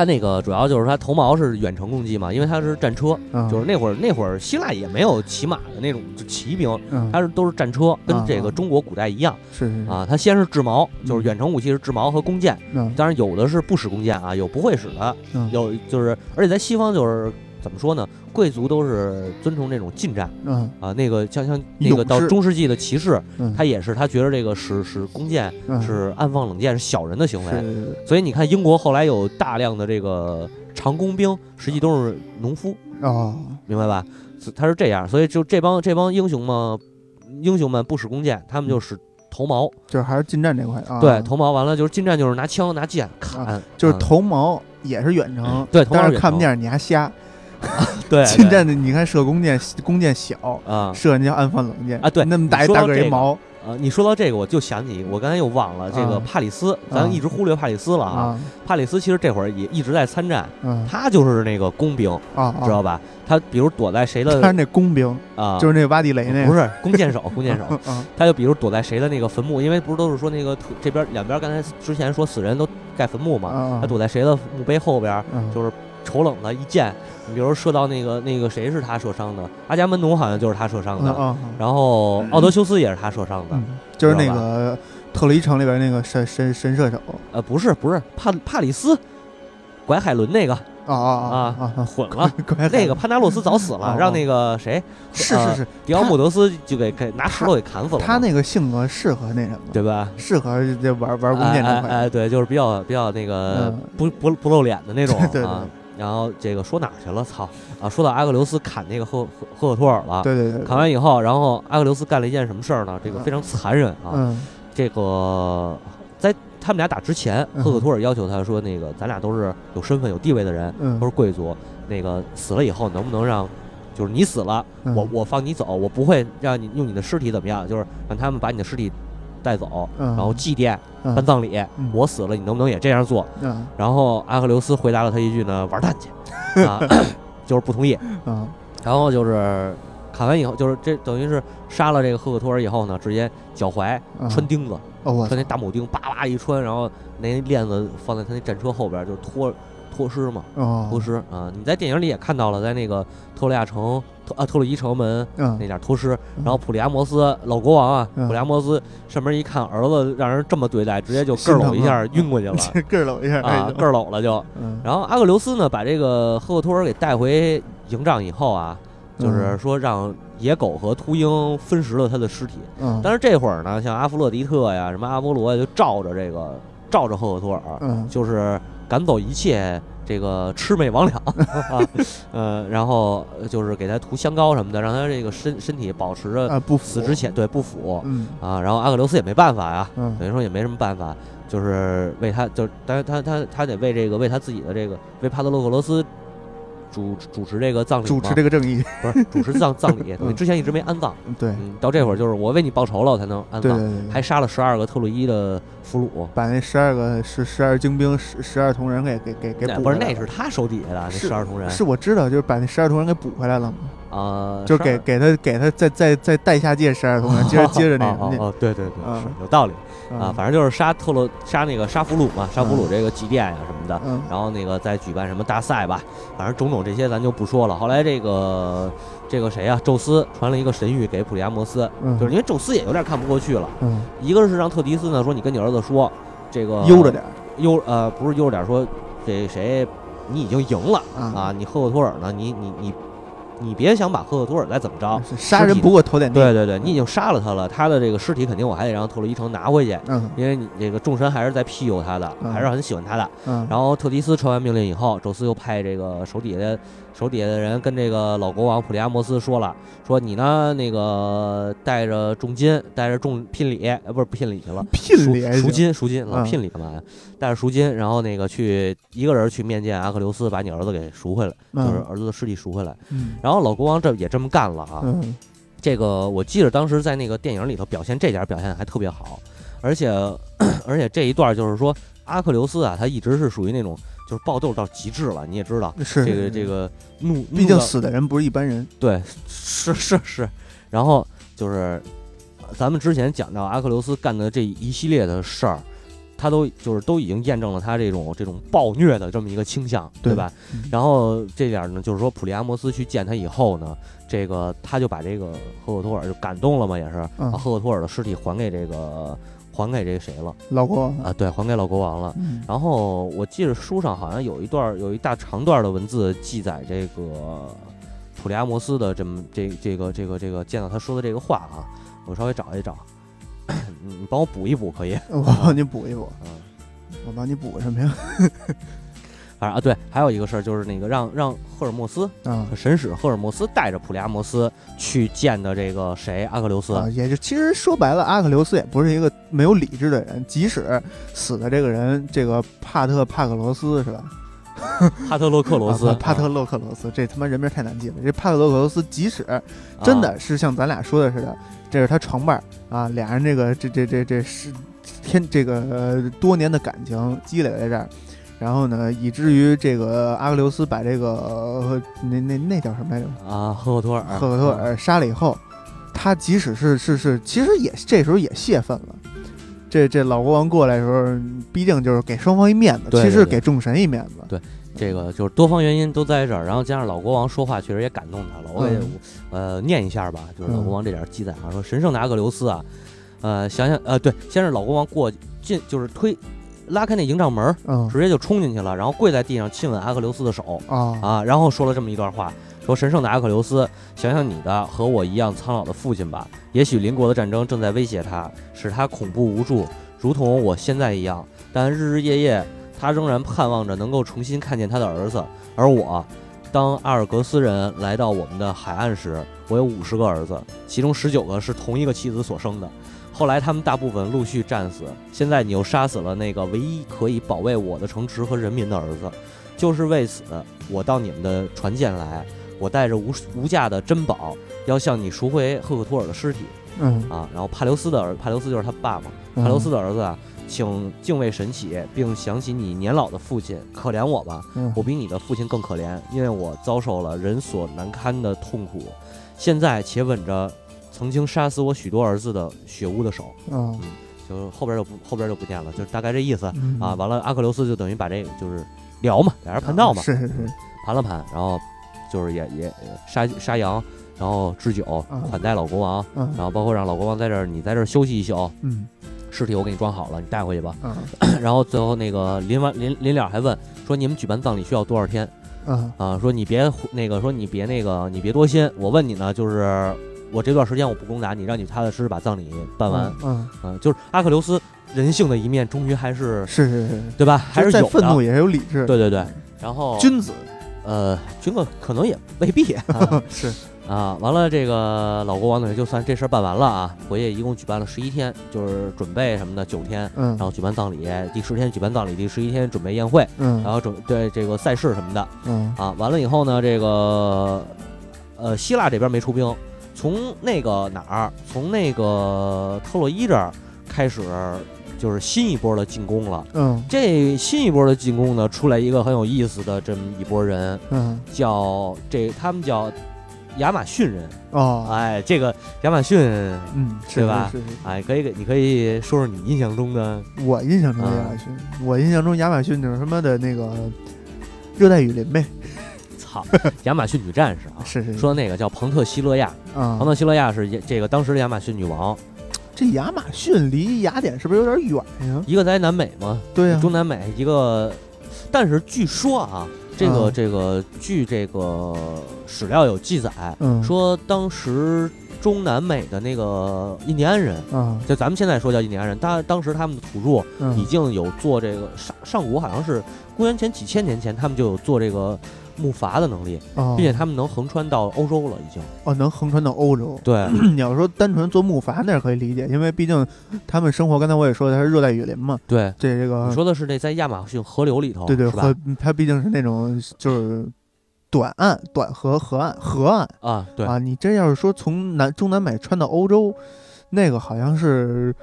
它那个主要就是它头矛是远程攻击嘛，因为它是战车，嗯。就是那会儿那会儿希腊也没有骑马的那种就骑兵，嗯，它是都是战车，跟这个中国古代一样。是是是。啊。它先是制矛，就是嗯远程武器是制矛和弓箭，嗯。当然有的是不使弓箭啊，有不会使的，嗯。有就是而且在西方就是怎么说呢，贵族都是遵从这种近战嗯啊。那个像像那个到中世纪的骑士，嗯，他也是他觉得这个使使弓箭嗯是暗放冷箭，是小人的行为。是所以你看，英国后来有大量的这个长弓兵，实际都是农夫，哦，明白吧？他是这样，所以就这帮这帮英雄嘛，英雄们不使弓箭，他们就使头矛。就是还是近战这块啊。对，头矛完了就是近战，就是拿枪拿剑砍，就是啊头矛也是远程，对头矛是但是看不见你还瞎。对近战的你看射弓箭，弓箭小，啊射人家暗放冷箭啊对那么大一大个个一毛啊！你说到这个，我就想起我刚才又忘了这个啊帕里斯，啊咱一直忽略帕里斯了啊。啊，帕里斯其实这会儿也一直在参战，嗯他就是那个工兵，啊，知道吧？他比如躲在谁的他是那工兵，啊，就是那挖地雷那个，不是弓箭手，弓箭手。啊他就比如躲在谁的那个坟墓，因为不是都是说那个这边两边刚才之前说死人都盖坟墓嘛，啊他躲在谁的墓碑后边，嗯就是丑冷的一箭，你比如射到那个那个谁是他射伤的，阿伽门农好像就是他射伤的，然后奥德修斯也是他射伤的，嗯，就是那个特洛伊城里边那个神神神射手，呃，不是不是帕帕里斯，拐海伦那个。啊啊啊啊啊，混了。乖那个潘达洛斯早死哦了，让那个谁呃是是是，迪奥穆德斯就给给拿石头给砍死了。他那个性格适合那什么，对吧？适合这玩玩弓箭这块，哎对，就是比较比较那个嗯。不不不露脸的那种啊。然后这个说哪儿去了？操啊！说到阿克琉斯砍那个赫赫赫克托尔了。对对对，砍完以后，然后阿克琉斯干了一件什么事儿呢？这个非常残忍啊！嗯这个在他们俩打之前，赫赫克托尔要求他说：“那个咱俩都是有身份、有地位的人，嗯都是贵族。那个死了以后，能不能让，就是你死了，嗯我我放你走，我不会让你用你的尸体怎么样，就是让他们把你的尸体带走，嗯然后祭奠、嗯办葬礼。嗯我死了，你能不能也这样做？”嗯然后阿克琉斯回答了他一句呢：“玩蛋去！” 啊，就是不同意。嗯然后就是砍完以后，就是这等于是杀了这个赫克托尔以后呢，直接脚踝嗯穿钉子，哦穿那大铆钉，叭叭一穿，然后那链子放在他那战车后边，就是拖拖尸嘛，哦拖尸啊！你在电影里也看到了，在那个托利亚城托啊托洛伊城门嗯那点托尸，然后普利阿摩斯老国王啊，嗯普利阿摩斯上门一看儿子让人这么对待，直接就咯儿搂一下晕过去了 这个搂一下啊，搂了就。嗯然后阿克琉斯呢，把这个赫克托尔给带回营帐以后啊，就是嗯说让野狗和秃鹰分食了他的尸体。嗯但是这会儿呢，像阿弗洛狄特呀、什么阿波罗呀，就罩着这个罩着赫克托尔，嗯就是赶走一切这个魑魅魍魉。啊，呃，然后就是给他涂香膏什么的，让他这个身身体保持着啊不死之前对不腐。嗯。啊。然后阿克琉斯也没办法呀，嗯。等于说也没什么办法，就是为他，就是当然他他他得为这个为他自己的这个为帕特洛克罗斯主主持这个葬礼主持这个正义。不是主持葬葬礼，嗯。你之前一直没安葬，对。嗯，到这会儿就是我为你报仇了，我才能安葬，还杀了十二个特洛伊的俘虏，把那十二个十十二精兵十十二铜人给给给给补不是那是他手底下的那十二铜人。是我知道，就是把那十二铜人给补回来了嘛，啊，就是给给他给他再再再带下界十二铜人，接着 接着那个哦哦哦，对对对，嗯。是有道理。那啊，反正就是杀特洛杀那个杀俘虏嘛，杀俘虏嗯。这个祭奠呀什么的，嗯。然后那个再举办什么大赛吧，反正种种这些咱就不说了。后来这个这个谁呀、宙斯传了一个神谕给普利阿摩斯，嗯。就是因为宙斯也有点看不过去了，嗯。一个是让特迪斯呢说你跟你儿子说，这个悠着点儿悠呃不是悠着点儿说这谁你已经赢了啊。啊，你赫克托尔呢你你你你别想把赫克托尔再怎么着。杀人不过头点地，对对对，你已经杀了他了，他的这个尸体肯定我还得让特洛伊城拿回去，嗯因为你这个众神还是在庇佑他的，嗯还是很喜欢他的。嗯，然后特迪斯传完命令以后，宙斯又派这个手底下的手底下的人跟这个老国王普利阿摩斯说了，说你呢那个带着重金，带着重聘礼，呃，不是聘礼去了。聘礼赎赎金赎金，老嗯聘礼干嘛呀？带着赎金，然后那个去一个人去面见阿克琉斯，把你儿子给赎回来，就是嗯儿子的尸体赎回来。嗯然后老国王这也这么干了啊。嗯这个我记得当时在那个电影里头表现这点表现还特别好，而且 而且这一段就是说阿克琉斯啊，他一直是属于那种就是暴斗到极致了，你也知道，是这个这个怒，毕竟怒死的人不是一般人，对是是是，然后就是咱们之前讲到阿克琉斯干的这一系列的事儿。他都就是都已经验证了他这种这种暴虐的这么一个倾向，对对吧？嗯然后这点儿呢，就是说普利阿摩斯去见他以后呢，这个他就把这个赫克托尔就感动了嘛，也是嗯把赫克托尔的尸体还给这个还给这个谁了老国王啊？对，还给老国王了。嗯然后我记得书上好像有一段有一大长段的文字记载这个普利阿摩斯的这么这这个这个这个见到他说的这个话啊，我稍微找一找，你 你帮我补一补可以？我帮你补一补，嗯。我帮你补什么呀？反正啊，对，还有一个事儿就是那个让让赫尔墨斯啊神使赫尔墨斯带着普利阿摩斯去见的这个谁阿克琉斯，啊，也就其实说白了，阿克琉斯也不是一个没有理智的人，即使死的这个人，这个帕特帕克罗斯是吧？帕特洛克罗斯，啊帕特洛克罗斯，这他妈人名太难记了。这帕特洛克罗斯，即使真啊的是像咱俩说的似的，这是他床伴儿啊，俩人这个这这这这是天这个、呃、多年的感情积累在这儿，然后呢，以至于这个阿克琉斯把这个、呃那那那叫什么来着？啊赫克托尔，赫克托尔杀了以后，他即使是是是，其实也这时候也泄愤了。这这老国王过来的时候，毕竟就是给双方一面子，对对对其实给众神一面子。对这个就是多方原因都在这儿，然后加上老国王说话确实也感动他了，我也、嗯呃念一下吧，就是老嗯国王这点记载啊，说神圣的阿克琉斯啊，呃想想呃对，先是老国王过进就是推拉开那营帐门，嗯直接就冲进去了，然后跪在地上亲吻阿克琉斯的手啊啊，然后说了这么一段话。说神圣的阿克琉斯，想想你的和我一样苍老的父亲吧。也许邻国的战争正在威胁他，使他恐怖无助，如同我现在一样。但日日夜夜，他仍然盼望着能够重新看见他的儿子。而我，当阿尔格斯人来到我们的海岸时，我有五十个儿子，其中十九个是同一个妻子所生的。后来他们大部分陆续战死，现在你又杀死了那个唯一可以保卫我的城池和人民的儿子，就是为此，我到你们的船舰来，我带着无无价的珍宝，要向你赎回赫克托尔的尸体嗯啊。然后帕留斯的儿，帕留斯就是他爸嘛，嗯帕留斯的儿子啊，请敬畏神起，并想起你年老的父亲，可怜我吧，嗯我比你的父亲更可怜，因为我遭受了人所难堪的痛苦。现在且吻着曾经杀死我许多儿子的血污的手，嗯就后边就不后边就不见了，就是大概这意思嗯啊。完了，阿克琉斯就等于把这个就是聊嘛，俩人盘道嘛，是是是，盘了盘，然后就是也也杀杀羊，然后置酒嗯款待老国王，嗯然后包括让老国王在这儿你在这儿休息一宿，嗯尸体我给你装好了，你带回去吧。嗯 然后最后那个临完临临了还问说你们举办葬礼需要多少天？嗯啊，说你别那个，说你别那个，你别多心。我问你呢，就是我这段时间我不攻打你，让你踏踏实实把葬礼办完。嗯，嗯、就是阿克琉斯人性的一面，终于还是是是是，对吧？还是再有的。愤怒也是有理智，对对对，然后君子呃，君哥可能也未必啊 是啊。完了，这个老国王呢，就算这事儿办完了啊，回去一共举办了十一天，就是准备什么的九天，嗯然后举办葬礼，第十天举办葬礼，第十一天准备宴会，嗯然后准对这个赛事什么的。嗯啊，完了以后呢，这个呃，希腊这边没出兵，从那个哪儿，从那个特洛伊这儿开始，就是新一波的进攻了。嗯。这新一波的进攻呢，出来一个很有意思的这么一波人，嗯。叫这他们叫亚马逊人。哦。哎，这个亚马逊，嗯是对吧？是是。是哎，可以给你可以说说你印象中的。我印象中的亚马逊，我印象中亚马逊就是他妈的那个热带雨林呗，操 亚马逊女战士啊。是是是。说那个叫彭特希勒亚，啊彭，特希勒亚是这个当时的亚马逊女王，这亚马逊离雅典是不是有点远呀？一个在南美嘛，对呀，中南美一个，但是据说啊，这个、嗯。这个据这个史料有记载，嗯。说当时中南美的那个印第安人，啊就咱们现在说叫印第安人，当当时他们的土著已嗯经有做这个上上古好像是公元前几千年前，他们就有做这个木筏的能力，哦并且他们能横穿到欧洲了，已经。哦能横穿到欧洲。对，你要说单纯做木筏那是可以理解，因为毕竟他们生活，刚才我也说了，它是热带雨林嘛，对，这这个你说的是那在亚马逊河流里头，对对，河？它毕竟是那种就是短岸、短河河岸、河岸啊，对，啊。你这要是说从南中南美穿到欧洲，那个好像是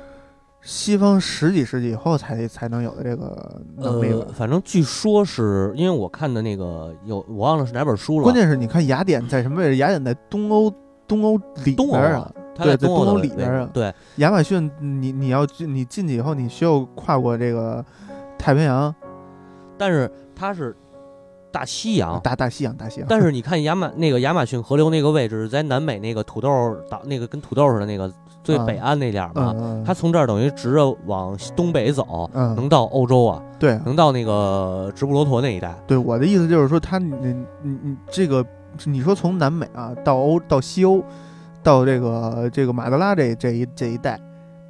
西方十几世纪以后才才能有的这个能力吧呃，。反正据说是因为我看的那个有，我忘了是哪本书了。关键是你看雅典在什么位置？雅典在东欧东欧里边啊。，它对在东欧里边啊对，亚马逊，你你要进你进去以后，你需要跨过这个太平洋、但是它是大西洋。大大西洋、大西洋。但是你看亚马那个亚马逊河流那个位置，在南美那个土豆岛那个跟土豆似的那个最嗯北岸那点儿嘛，嗯，它从这儿等于直着往东北走，嗯。能到欧洲啊，对。啊能到那个直布罗陀那一带。对我的意思就是说，它你你你这个，你说从南美啊到欧到西欧，到这个这个马德拉这这一这一带，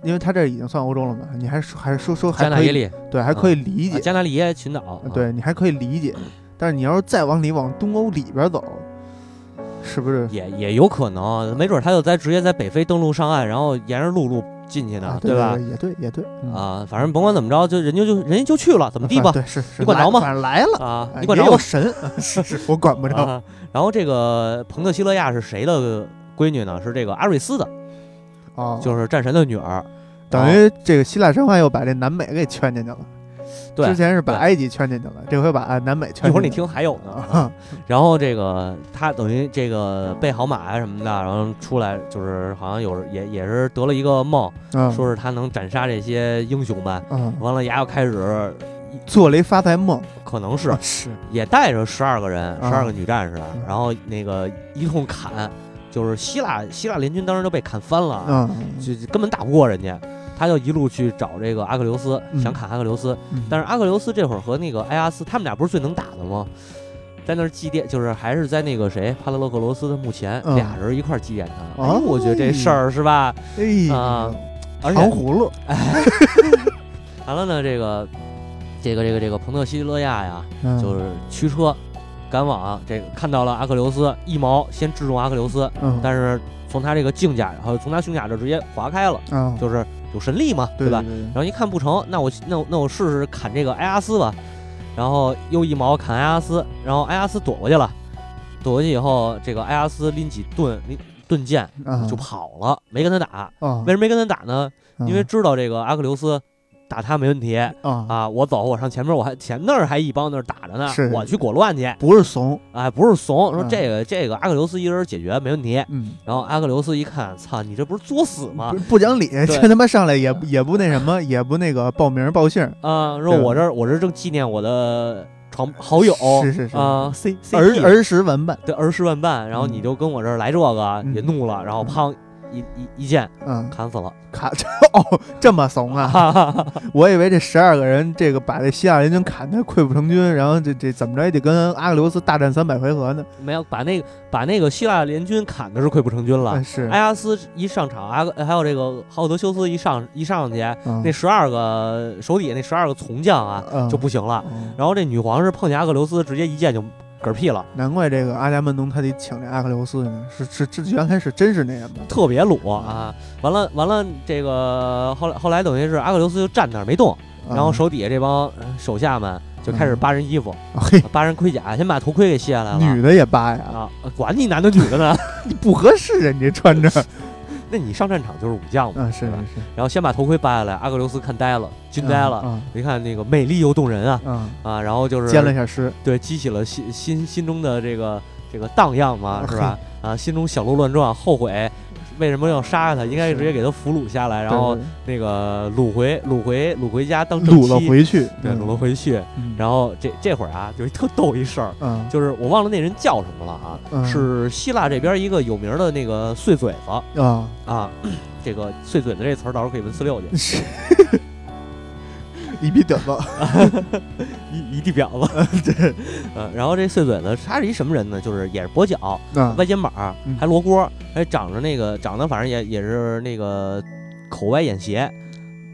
因为它这已经算欧洲了嘛，你还说还是说说还可以对还可以理解，啊加纳利耶群岛，啊。对你还可以理解，但是你要是再往里往东欧里边走，是不是？也也有可能，没准他就在直接在北非登陆上岸，然后沿着陆路进去呢，啊，对吧？也对也对嗯啊，反正甭管怎么着，就人家就人家就去了，怎么地吧？对是是，你管着吗来反正来了，啊，哎你管着吗？也有神，是是，我管不着。啊，然后这个彭特希勒亚是谁的闺女呢？是这个阿瑞斯的，哦，就是战神的女儿。等于这个希腊神话又把这南美给圈进去了。对之前是把埃及圈进去了，这回把啊南美圈进去。一会儿你听还有呢。啊，然后这个他等于这个备好马啊什么的，然后出来就是好像有也也是得了一个梦，嗯说是他能斩杀这些英雄们。嗯，完了，牙又开始，做了一发财梦，可能是啊是，也带着十二个人，啊十二个女战士，嗯然后那个一通砍，就是希腊希腊联军当时都被砍翻了，就根本打不过人家。他就一路去找这个阿克琉斯，嗯。想砍阿克琉斯，嗯。但是阿克琉斯这会儿和那个埃阿斯，他们俩不是最能打的吗？在那儿祭奠，就是还是在那个谁帕特洛克罗斯的墓前，嗯。俩人一块儿祭奠他。哦。哎，我觉得这事儿是吧？哎啊而且糖葫芦，完了呢，这个这个这个这个彭特西勒亚呀，嗯。就是驱车赶往这个看到了阿克琉斯，一矛先制中阿克琉斯，嗯，但是从他这个镜甲，然后从他胸甲这直接划开了，啊，就是有神力嘛，吧？对对然后一看不成，那我那我那我试试砍这个埃阿斯吧，然后又一矛砍埃阿斯，然后埃阿斯躲过去了，躲过去以后，这个埃阿斯拎起盾拎盾剑啊就跑了，没跟他打。啊，为什么没跟他打呢？因为嗯知道这个阿克琉斯打他没问题啊啊，我走，我上前面，我还前那儿还一帮那儿打着呢是，我去裹乱去。不是怂，哎，不是怂，说嗯这个这个阿克琉斯一人解决没问题。嗯，然后阿克琉斯一看，操，你这不是作死吗不？不讲理，这他妈上来也也不那什么，也不那个报名报姓，啊，说我这儿我这儿正纪念我的床好友，是是是啊，C C 儿儿时玩伴，对儿时玩伴，然后嗯你就跟我这儿来这个，嗯也怒了，然后砰一一一剑嗯，砍死了，砍 哦这么怂啊！我以为这十二个人，这个把这希腊联军砍得溃不成军，然后这这怎么着也得跟阿克琉斯大战三百回合呢？没有把那个把那个希腊联军砍的是溃不成军了哎。是埃阿斯一上场，阿还有这个奥德修斯一上一上去，嗯那十二个手底下那十二个从将啊嗯就不行了。嗯然后这女皇是碰见阿克琉斯，直接一剑就嗝屁了，难怪这个阿伽门农他得请这阿克琉斯呢，是是这原来是真是那样的？特别鲁啊！完了完了，这个后来后来等于是阿克琉斯就站那儿没动，然后啊手底下这帮呃手下们就开始嗯扒人衣服，啊嘿，扒人盔甲，先把头盔给卸下来了。女的也扒呀，啊，管你男的女的呢？你不合适啊，你这穿着。那你上战场就是武将嘛，啊，是是吧？是，然后先把头盔扒下来，阿格琉斯看呆了，惊呆了。啊一看那个美丽又动人啊啊，啊，然后就是兼了一下诗，对激起了心心心中的这个这个荡漾嘛，啊。是吧？啊，心中小鹿乱撞，后悔为什么要杀他，应该直接给他俘虏下来，然后那个掳回掳回掳回家当正掳了妻，回去，对，掳了回去。嗯，然后这这会儿啊，有一特逗一事儿，嗯。就是我忘了那人叫什么了啊，嗯。是希腊这边一个有名的那个碎嘴子。啊，啊。这个碎嘴子这词儿到时候可以问四六去，是 一逼嘚子，一一地婊子。对，嗯，然后这碎嘴子他是一什么人呢？就是也是跛脚，啊歪肩膀嗯，还罗锅，还长着那个长得反正也也是那个口歪眼斜，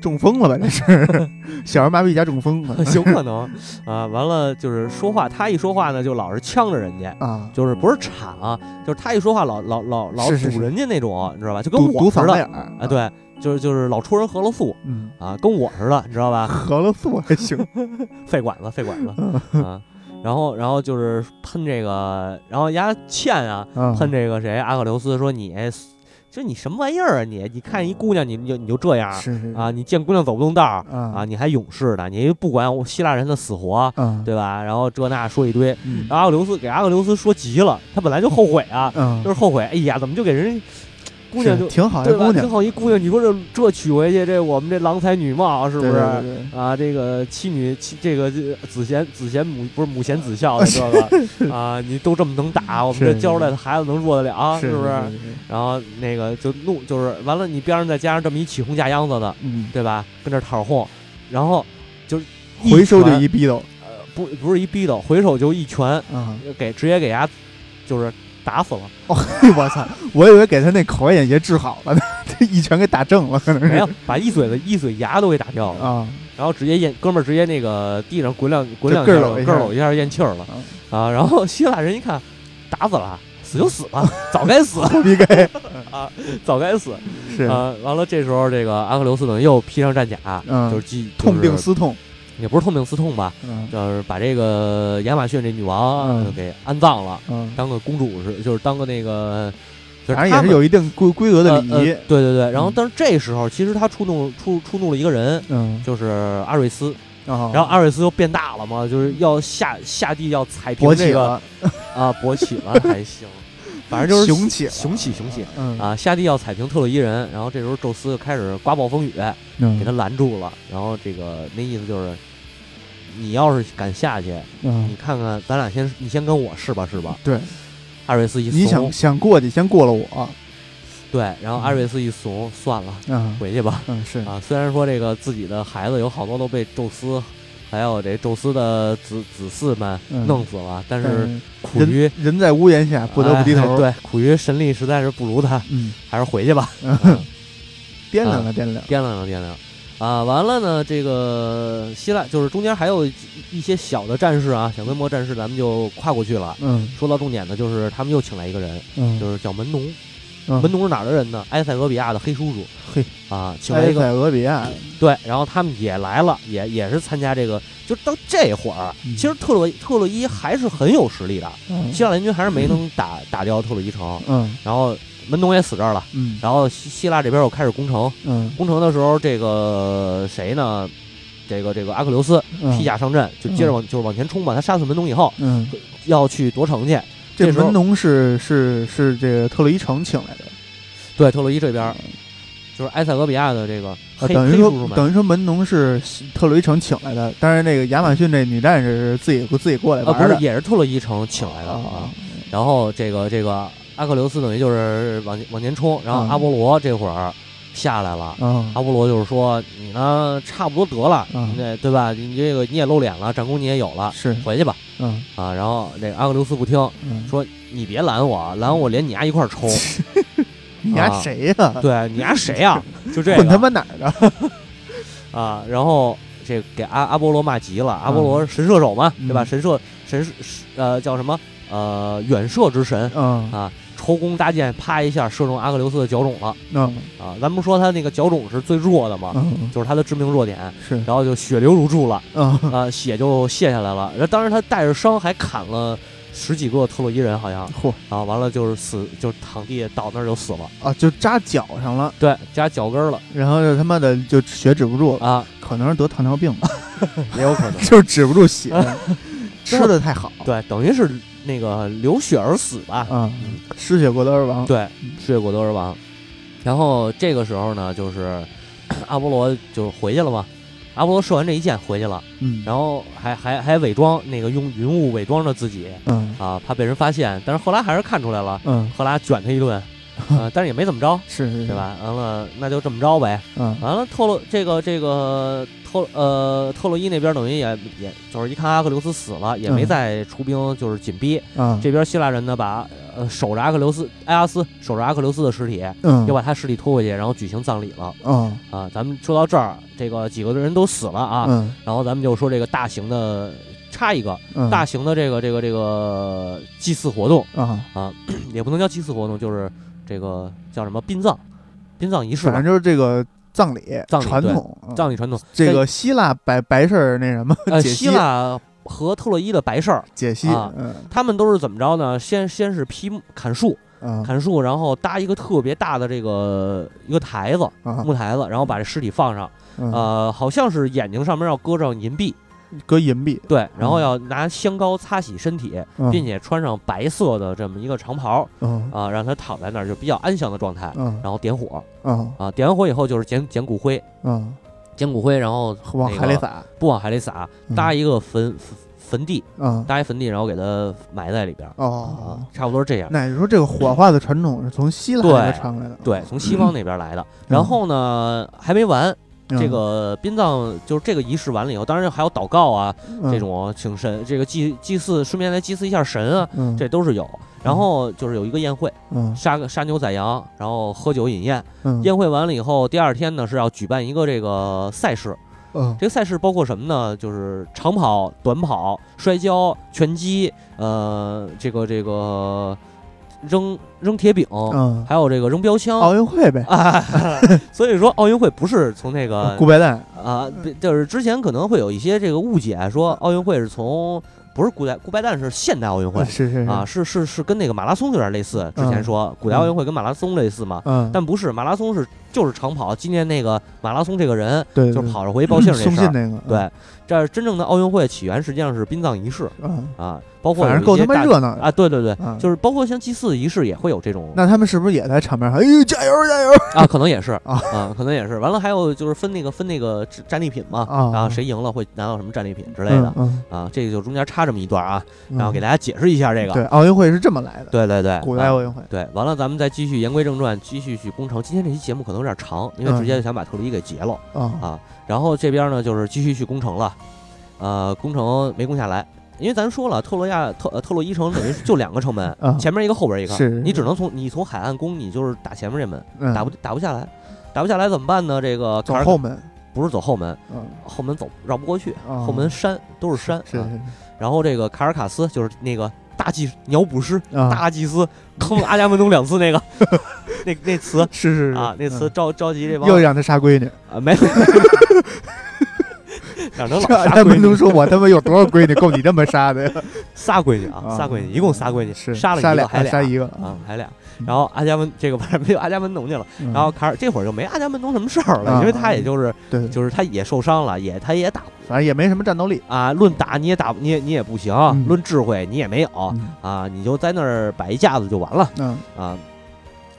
中风了吧？这是 小儿麻痹加中风了 有可能啊。完了就是说话，他一说话呢就老是呛着人家。啊，就是不是铲啊，就是他一说话老老老老堵人家那种，你知道吧？就跟我似的啊，，对，就是就是老戳人合了素嗯，啊，跟我似的，你知道吧？合了素还行，肺管子，肺管子啊。然后然后就是喷这个，然后人家欠啊，啊喷这个谁阿克琉斯说你，就你什么玩意儿啊你？你看一姑娘你你就你就这样啊？你见姑娘走不动道儿啊啊？你还勇士呢？你不管希腊人的死活，啊，对吧？然后这那说一堆，嗯然后阿克琉斯给阿克琉斯说急了，他本来就后悔啊，嗯就是后悔，哎呀，怎么就给人姑娘就挺好的对吧？挺，好一姑娘，你说这这娶回去，这我们这郎才女貌是不是？啊，这个妻女妻这个这子贤子贤母不是母贤子孝 的这个啊，你都这么能打，我们这教出来的孩子能弱得了，是不是？然后那个就怒，就是完了，你边上再加上这么一起哄架秧子的，嗯，对吧？跟这讨哄，然后就回收就一逼斗呃不不是一逼斗，回手就一拳啊！给直接给伢就是打死了，哦我操！我以为给他那口歪眼斜治好了呢，这一拳给打正了，可能是没有把一嘴的一嘴牙都给打掉了，啊，然后直接咽哥们儿直接那个地上滚两滚两下咯儿搂一下咯儿搂一下咽气儿了啊！然后希腊人一看打死了，死就死吧，早该死 逼该啊，早该死是啊！完了这时候这个阿克琉斯等于又披上战甲，嗯就是继痛定思痛，也不是痛定思痛吧，嗯。就是把这个亚马逊这女王给安葬了，嗯，当个公主是，就是当个那个，就是反正也是有一定规规格的礼仪。呃呃，对对对。然后嗯。但是这时候其实他触怒触触怒了一个人，嗯，就是阿瑞斯，然后阿瑞斯又变大了嘛，就是要下下地要踩平勃这个啊勃起了 还行，反正就是雄起雄起雄起。嗯啊，下地要踩平特洛伊人，然后这时候宙斯就开始刮暴风雨，嗯给他拦住了。然后这个那意思就是，你要是敢下去，你嗯，看看咱俩先，你先跟我试吧试吧。对，阿瑞斯一你想，想过去，先过了我，对，然后阿瑞斯一怂，算了，嗯回去吧。嗯是啊，虽然说这个自己的孩子有好多都被宙斯，还有这宙斯的子子嗣们嗯。弄死了，但但是苦于人人在屋檐下，不得不低头，哎对，苦于神力实在是不如他，嗯，还是回去吧。掂量了掂量，掂量了掂量。啊，完了呢，这个希腊就是中间还有一一些小的战士啊，小规模战士，咱们就跨过去了。嗯。说到重点呢，就是他们又请来一个人，嗯，就是叫门农嗯门农是哪儿的人呢？埃塞俄比亚的黑叔叔。嘿啊，请来一个埃塞俄比亚，对，然后他们也来了，也也是参加这个。就到这会儿，嗯其实特洛特洛伊还是很有实力的，嗯希腊联军还是没能打 打掉特洛伊城。嗯然后门农也死这儿了，嗯然后希希腊这边又开始攻城。嗯攻城的时候，这个谁呢？这个这个阿克琉斯嗯披甲上阵，就接着往就是往前冲吧。他杀死门农以后，嗯，要去夺城去。这门农是是是这个特洛伊城请来的，对，特洛伊这边就是埃塞俄比亚的这个等于说黑叔叔们。等于说门农是特洛伊城请来的，但是那个亚马逊这女战士是自己自己过来呃，不是，，也是特洛伊城请来的啊。啊，然后这个这个阿克琉斯等于就是往往前冲，然后嗯阿波罗这会儿下来了。嗯阿波罗就是说你呢差不多得了，嗯你这对吧？你这个你也露脸了，战功你也有了，是，回去吧嗯啊！然后那个阿克琉斯不听，嗯，说你别拦我，拦我连你丫一块儿抽。你丫啊谁呀？对你丫谁呀？就这混他个妈哪儿的？啊！然后这给阿阿波罗骂急了，阿波罗神射手嘛，嗯对吧？神射神是呃叫什么呃远射之神嗯啊，抽弓搭箭，啪一下射中阿克琉斯的脚肿了。嗯。啊！咱不说他那个脚肿是最弱的嘛，嗯，就是他的致命弱点，是，然后就血流如注了嗯。啊，血就泄下来了。然后当时他带着伤还砍了十几个特洛伊人，好像。嚯。啊，完了就是死，就躺地倒那儿就死了，啊，就扎脚上了，对，扎脚跟了。然后就他妈的就血止不住了，啊，可能是得糖尿病吧，也有可能。就是止不住血，吃的太好，对，等于是那个流血而死吧。嗯，失血过多而亡，对，失血过多而亡。然后这个时候呢，就是 阿波罗就回去了嘛。阿波罗射完这一箭回去了，嗯，然后还还还伪装那个用云雾伪装着自己嗯啊，怕被人发现。但是赫拉还是看出来了，嗯，赫拉卷他一顿，呃，但是也没怎么着，是是，对？吧？完了，那就这么着呗。嗯完了，特洛这个这个特呃特洛伊那边等于也也就是一看阿克琉斯死了，也没嗯再出兵，就是紧逼。嗯，这边希腊人呢，把呃守着阿克琉斯埃阿斯守着阿克琉斯的尸体，嗯又把他尸体拖回去，然后举行葬礼了嗯啊。咱们说到这儿，这个几个人都死了啊，嗯然后咱们就说这个大型的插一个嗯，大型的这个这个这个祭祀活动，啊，也不能叫祭祀活动，就是这个叫什么殡葬，殡葬仪式反正，就是这个葬礼葬礼传统，啊葬礼传统。这个希腊白白事儿那什么呃，解析希腊和特洛伊的白事儿，解析，啊嗯他们都是怎么着呢？先先是劈砍树，嗯砍树，然后搭一个特别大的这个一个台子，啊木台子，然后把这尸体放上，嗯呃，好像是眼睛上面要搁上银币，搁银币，对，然后要拿香膏擦洗身体，嗯。并且穿上白色的这么一个长袍嗯。啊，让他躺在那儿就比较安详的状态，嗯。然后点火。嗯。啊，点完火以后就是捡捡骨灰，嗯，捡骨灰，然后往那个海里撒，不往海里撒，嗯。搭一个坟坟坟地，嗯。搭一坟地，然后给它埋在里边儿。啊哦，，差不多是这样。那你说这个火化的传统是从希腊对那边传来的，对，从西方那边来的。然后呢，还没完，嗯这个殡葬就是这个仪式完了以后，当然还有祷告啊，嗯这种请神，这个祭祭祀，顺便来祭祀一下神啊，嗯这都是有。然后就是有一个宴会，嗯杀个杀牛宰羊，然后喝酒饮宴。嗯宴会完了以后，第二天呢是要举办一个这个赛事。嗯这个赛事包括什么呢？就是长跑、短跑、摔跤、拳击，呃，这个这个扔扔铁饼，嗯，还有这个扔标枪。奥运会呗，啊，所以说奥运会不是从那个顾白蛋，啊，别就是之前可能会有一些这个误解，说奥运会是从不是古代古拜旦是现代奥运会是是啊，，是是是跟那个马拉松有点类似。之前嗯说古代奥运会跟马拉松类似嘛，嗯，但不是马拉松是就是长跑。今年那个马拉松这个人对，就是对跑着回去报信那个，对，这儿真正的奥运会起源实际上是殡葬仪式嗯，啊，包括反正够他妈热闹啊，对对对，嗯就是包括像祭祀仪式也会有这种那他们是不是也在场面上？哎呦，加油加油！啊，可能也是啊啊，可能也是。完了还有就是分那个分那个战战利品嘛，啊然后谁赢了会拿到什么战利品之类的嗯，啊，这个就中间插这么一段啊，嗯然后给大家解释一下这个。对，奥运会是这么来的，对对对，啊古代奥运会，对，完了咱们再继续言归正传，继续去攻城。今天这期节目可能有点长，因为嗯直接就想把特洛伊给截了。啊啊然后这边呢就是继续去攻城了，呃，攻城没攻下来，因为咱说了，特洛亚特呃特洛伊城等于就两个城门，啊。前面一个后边一个，是。你只能从你从海岸攻，你就是打前面这门，嗯。打不打不下来，打不下来怎么办呢？这个走后门，不是走后门，嗯，后门走绕不过去，啊后门山都是山，啊是是。然后这个卡尔卡斯就是那个大祭鸟捕师、啊，大祭司坑了阿伽门农两次那个，那那词是是是啊，那词嗯召召集这帮又让他杀闺女，啊，没有，让人老这杀闺女他们能，说我他妈有多少闺女够你这么杀的呀？仨闺女啊，啊仨闺女，一共仨闺女，是杀了一个，杀俩还俩杀一个啊，还俩。嗯然后阿伽门这个反正没有阿伽门农去了，嗯然后卡尔这会儿就没阿伽门农什么事儿了，啊因为他也就是对，就是他也受伤了，也他也打反正也没什么战斗力。啊，论打你也打你也你也不行，嗯论智慧你也没有嗯啊，你就在那儿摆一架子就完了嗯啊。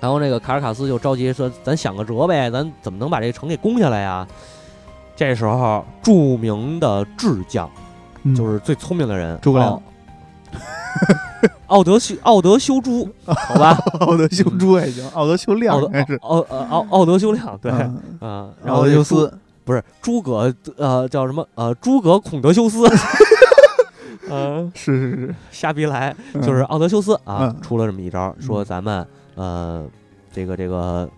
然后那个卡尔卡斯就着急说：“咱想个辙呗，咱怎么能把这个城给攻下来呀？”这时候，著名的智将，嗯。就是最聪明的人，诸葛亮。奥 奥德修奥德修朱，好吧？奥德修朱也行，奥德修亮奥德应该是奥呃奥奥德修亮，对，嗯。啊，然奥德修斯，不是诸葛呃叫什么？呃诸葛孔德修斯，嗯是是是，瞎逼来，嗯。就是奥德修斯啊嗯。出了这么一招，说嗯。咱们呃这个这个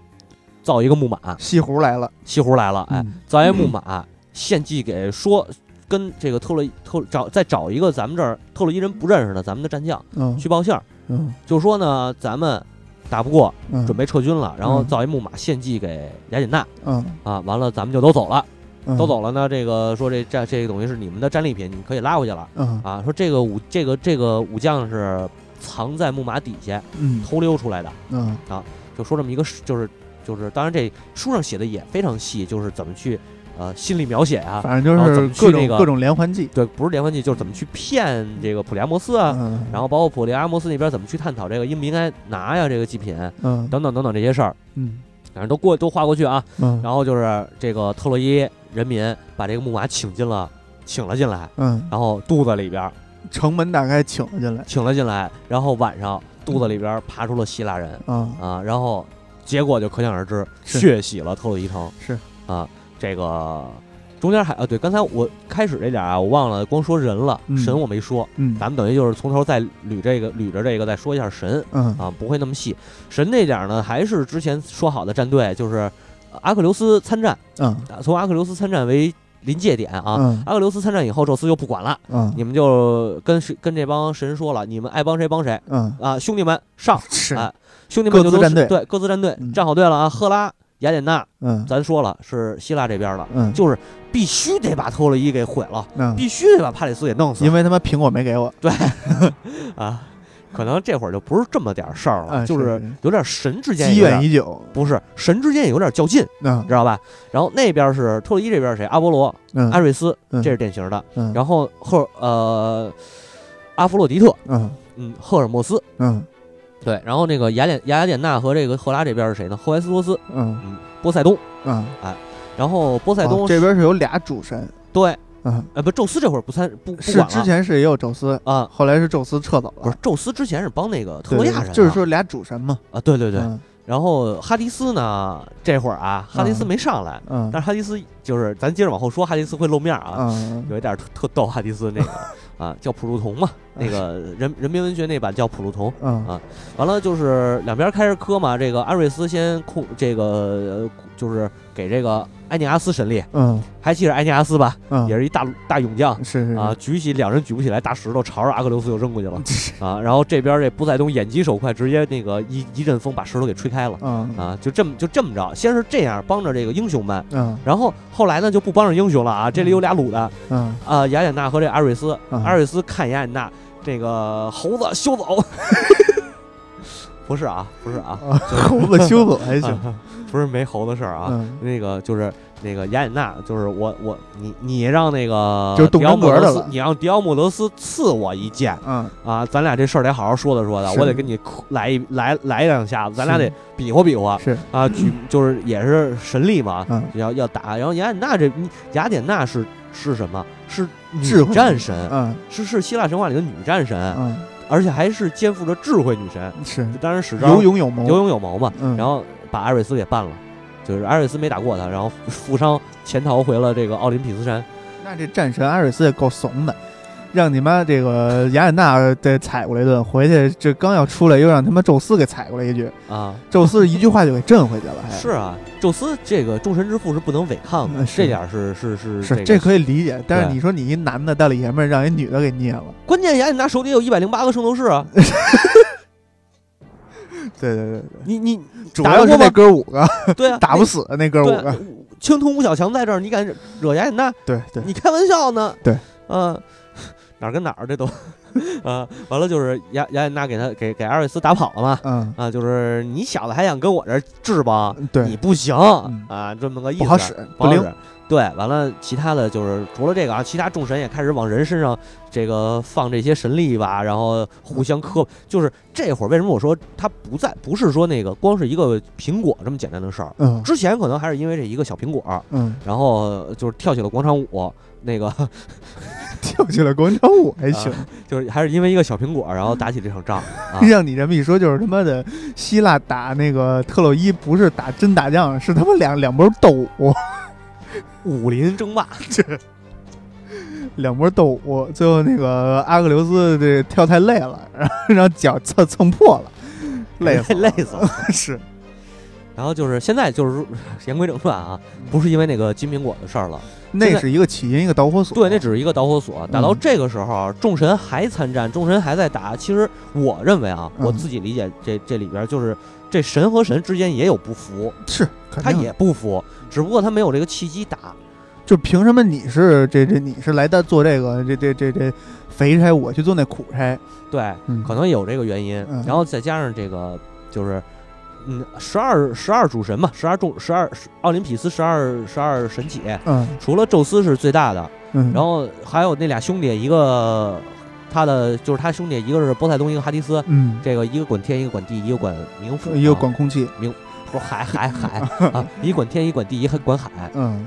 造一个木马，西湖来了，西湖来了，哎，嗯造一木马献祭给说跟这个特洛伊特找再找一个咱们这儿特洛伊人不认识的咱们的战将嗯去报信儿，嗯。就说呢咱们打不过，嗯，准备撤军了，然后嗯。造一木马献祭给雅典娜嗯。啊，完了咱们就都走了。嗯。都走了呢，这个说这这这个东西是你们的战利品，你们可以拉回去了嗯。啊。说这个武这个这个武将是藏在木马底下嗯。偷溜出来的，嗯。就说这么一个事就是就是，当然这书上写的也非常细，就是怎么去呃心理描写啊，反正然后怎就是么去那个各种各种连环计，对，不是连环计，就是怎么去骗这个普利阿摩斯啊，嗯，然后包括普利阿摩斯那边怎么去探讨这个应不应该拿呀这个祭品嗯。等等等等这些事儿，嗯。反正都过都划过去啊。嗯，然后就是这个特洛伊人民把这个木马请进了，请了进来，嗯，然后肚子里边城门打开请了进来，请了进来，然后晚上肚子里边爬出了希腊人啊啊，然后结果就可想而知，血洗了特洛伊城是。啊，这个中间还啊对，刚才我开始这点啊，我忘了光说人了，嗯。神我没说，嗯。咱们等于就是从头再捋这个捋着这个再说一下神嗯。啊，不会那么细。神那点儿呢，还是之前说好的战队，就是呃阿克琉斯参战，嗯。啊从阿克琉斯参战为临界点啊。嗯。阿克琉斯参战以后，宙斯就不管了，嗯。你们就跟谁跟这帮神说了，你们爱帮谁帮谁嗯。啊，兄弟们上，是。哎兄弟们就都各自站队。对，各自站队，嗯。站好队了啊。赫拉、雅典娜，嗯。咱说了是希腊这边的，嗯。就是必须得把特洛伊给毁了，嗯，必须得把帕里斯给弄死。因为他妈苹果没给我，对 啊。可能这会儿就不是这么点事儿了，啊就是是有点神之间积怨已久，不是神之间也有点较劲，嗯知道吧？然后那边是特洛伊这边是谁？阿波罗、嗯阿瑞斯，嗯这是典型的。嗯然后赫呃阿弗洛狄特，嗯嗯，赫尔墨斯，嗯对。然后那个雅典雅典娜和这个赫拉这边是谁呢？赫淮斯托斯，嗯嗯，波塞冬。嗯哎，然后波塞冬、哦这边是有俩主神，对，嗯，呃不，宙斯这会儿不参不不是管了。之前是也有宙斯，啊，后来是宙斯撤走了，不是宙斯之前是帮那个特对洛亚人啊，就是说俩主神嘛，啊，对对对。嗯。然后哈迪斯呢，这会儿啊，哈迪斯嗯。没上来，嗯。但是哈迪斯就是咱接着往后说，哈迪斯会露面啊，嗯。有一点儿特特逗，哈迪斯那个啊叫普路同嘛，那个 人人民文学那版叫普路同。嗯啊。完了就是两边开始磕嘛，这个阿瑞斯先控这个呃就是给这个埃涅阿斯神力，嗯。还记得埃涅阿斯吧？嗯，也是一大大勇将。是是啊，，举起两人举不起来大石头，朝着阿克琉斯就扔过去了。啊。然后这边这波塞冬眼疾手快，直接那个一一阵风把石头给吹开了。嗯。啊，就这么就这么着，先是这样帮着这个英雄们，嗯。然后后来呢就不帮着英雄了啊，这里有俩鲁的。嗯。啊，雅典娜和这阿瑞斯，嗯。阿瑞斯看雅典娜这个猴子休走。不是啊，不是啊，啊，猴子修走还行，啊不是没猴子事儿啊，嗯。那个就是那个雅典娜，就是我我你你让那个就迪奥莫德斯你让迪奥莫德斯刺我一剑。嗯。啊，咱俩这事儿得好好说的说的，我得跟你来一来来两下子，咱俩得比划比划。是。啊，举就是也是神力嘛，嗯。要要打。然后雅典娜这雅典娜是是什么？是女智慧战神，嗯。是是希腊神话里的女战神，嗯。而且还是肩负着智慧女神。是。当然史招有勇有谋，有勇有谋嘛，嗯。然后把艾瑞斯给办了，就是艾瑞斯没打过他，然后负伤潜逃回了这个奥林匹斯山。那这战神阿瑞斯也够怂的，让你妈这个雅典娜得踩过来一顿，回去这刚要出来，又让他妈宙斯给踩过来一句，啊，宙斯一句话就给震回去了，还是啊，宙斯这个众神之父是不能违抗的，嗯这点儿是是是是这个可以理解，但是你说你一男的大老爷们儿让一女的给捏了，关键雅典娜手里有一百零八个圣斗士啊，对对对对，你你主要是那打得过吗哥五个 对啊，打不死那哥五个，青铜吴小强在这儿，你敢惹雅典娜？对对，你开玩笑呢？对，嗯、哪儿跟哪儿这都，啊，完了就是雅雅典娜给他给给阿瑞斯打跑了嘛。嗯，啊，就是你小子还想跟我这儿治吧？对你，不行、嗯啊，这么个意思。不好使，不灵。对，完了，其他的就是除了这个啊，其他众神也开始往人身上这个放这些神力吧，然后互相磕。就是这会儿为什么我说他不在，不是说那个光是一个苹果这么简单的事儿。嗯之前可能还是因为这一个小苹果，嗯，然后就是跳起了广场舞，那个 跳起了广场舞还行。就是还是因为一个小苹果，然后打起这场仗啊。让你这么一说，就是他妈的希腊打那个特洛伊，不是打真打仗，是他妈两两波斗舞，武林争霸，两波斗舞，最后那个阿克琉斯这跳太累了，然 后然后脚蹭蹭破了，累死了累死了。是，然后就是现在就是言归正传啊，不是因为那个金苹果的事儿了。那是一个起因，一个导火索。对，那只是一个导火索。打到嗯这个时候，众神还参战，众神还在打。其实我认为啊，嗯我自己理解这这里边就是这神和神之间也有不服，是，他也不服，只不过他没有这个契机打。就凭什么你是这这你是来的做这个这这这这肥差，我去做那苦差？对，嗯可能有这个原因。嗯然后再加上这个就是。嗯，十二十二主神嘛，十二众十二奥林匹斯十二十二神起，嗯除了宙斯是最大的，嗯，然后还有那俩兄弟，一个他的就是他兄弟，一个是波塞冬，一个哈迪斯，嗯，这个一个管天，一个管地，一个管冥府，一个啊管空气，不是海海海啊，一管天，一管地，一个管海。嗯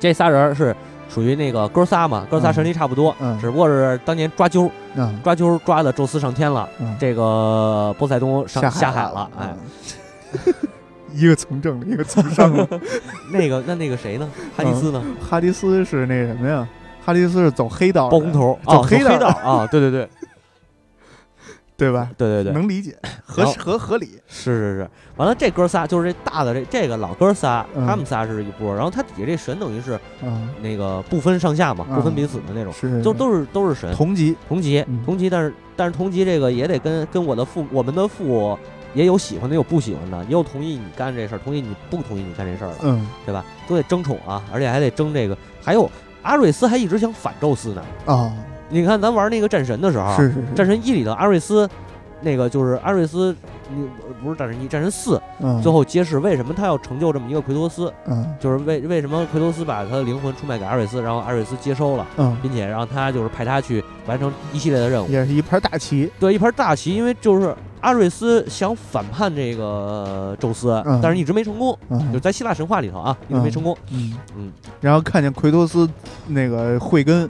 这仨人是属于那个哥仨嘛，哥仨嗯神力差不多，嗯只不过是当年抓阄嗯抓阄抓的宙斯上天了，嗯，这个波塞冬上下下海了了，哎，，嗯 一个从政了，一个从商了。那个那那个谁呢？哈迪斯呢？哈迪斯是那什么呀？哈迪斯是走黑道，包工头啊，走黑道啊，对对对。对吧？对对对，能理解，合合合理。是是是，完了这哥仨就是这大的这这个老哥仨，嗯。他们仨是一波，然后他底下这神等于是嗯，那个不分上下嘛，不分嗯彼此的那种，是都都是都是神，同级，同级嗯。同级，但是但是同级这个也得跟跟我的父我们的父也有喜欢的，有不喜欢的，也有同意你干这事儿，同意你不同意你干这事儿的，嗯。对吧？都得争宠啊，而且还得争这个，还有阿瑞斯还一直想反宙斯呢。啊，你看咱玩那个战神的时候，是是是，战神一里头阿瑞斯。那个就是阿瑞斯，你不是战神一，战神四，嗯，最后揭示为什么他要成就这么一个奎托斯，嗯就是为为什么奎托斯把他的灵魂出卖给阿瑞斯，然后阿瑞斯接收了，嗯，并且让他就是派他去完成一系列的任务。也是一盘大棋。对，一盘大棋，因为就是阿瑞斯想反叛这个宙斯，嗯。但是一直没成功，就嗯在希腊神话里头啊，一直没成功。嗯。嗯，然后看见奎托斯那个慧根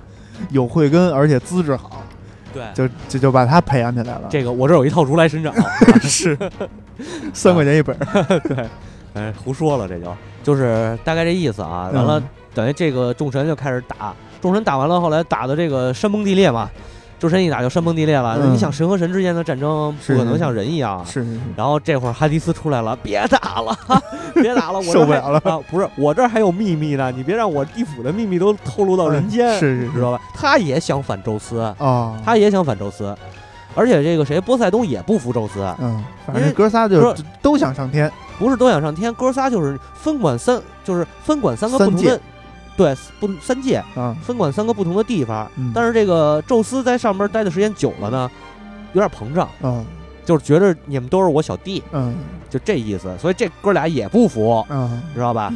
有慧根，而且资质好，对，就就就把他培养起来了。这个我这儿有一套如来神掌，是。三块钱一本儿。对，哎，胡说了，这就。就是大概这意思啊。完了，嗯等于这个众神就开始打，众神打完了，后来打的这个山崩地裂嘛，众神一打就山崩地裂了。嗯你想神和神之间的战争不可能像人一样啊。是是是，然后这会儿哈迪斯出来了，别打了，别打了，我受不了了啊！不是，我这儿还有秘密呢，你别让我地府的秘密都透露到人间，嗯 是是是知道吧？他也想反宙斯，啊，他也想反宙斯，而且这个谁波塞冬也不服宙斯，嗯，反正哥仨就是都想上天。不是都想上天，哥仨就是分管三，就是分管三个不同的，对，不三界啊，分管三个不同的地方。嗯但是这个宙斯在上边待的时间久了呢，有点膨胀，嗯就是觉得你们都是我小弟，嗯就这意思。所以这哥俩也不服，嗯知道吧？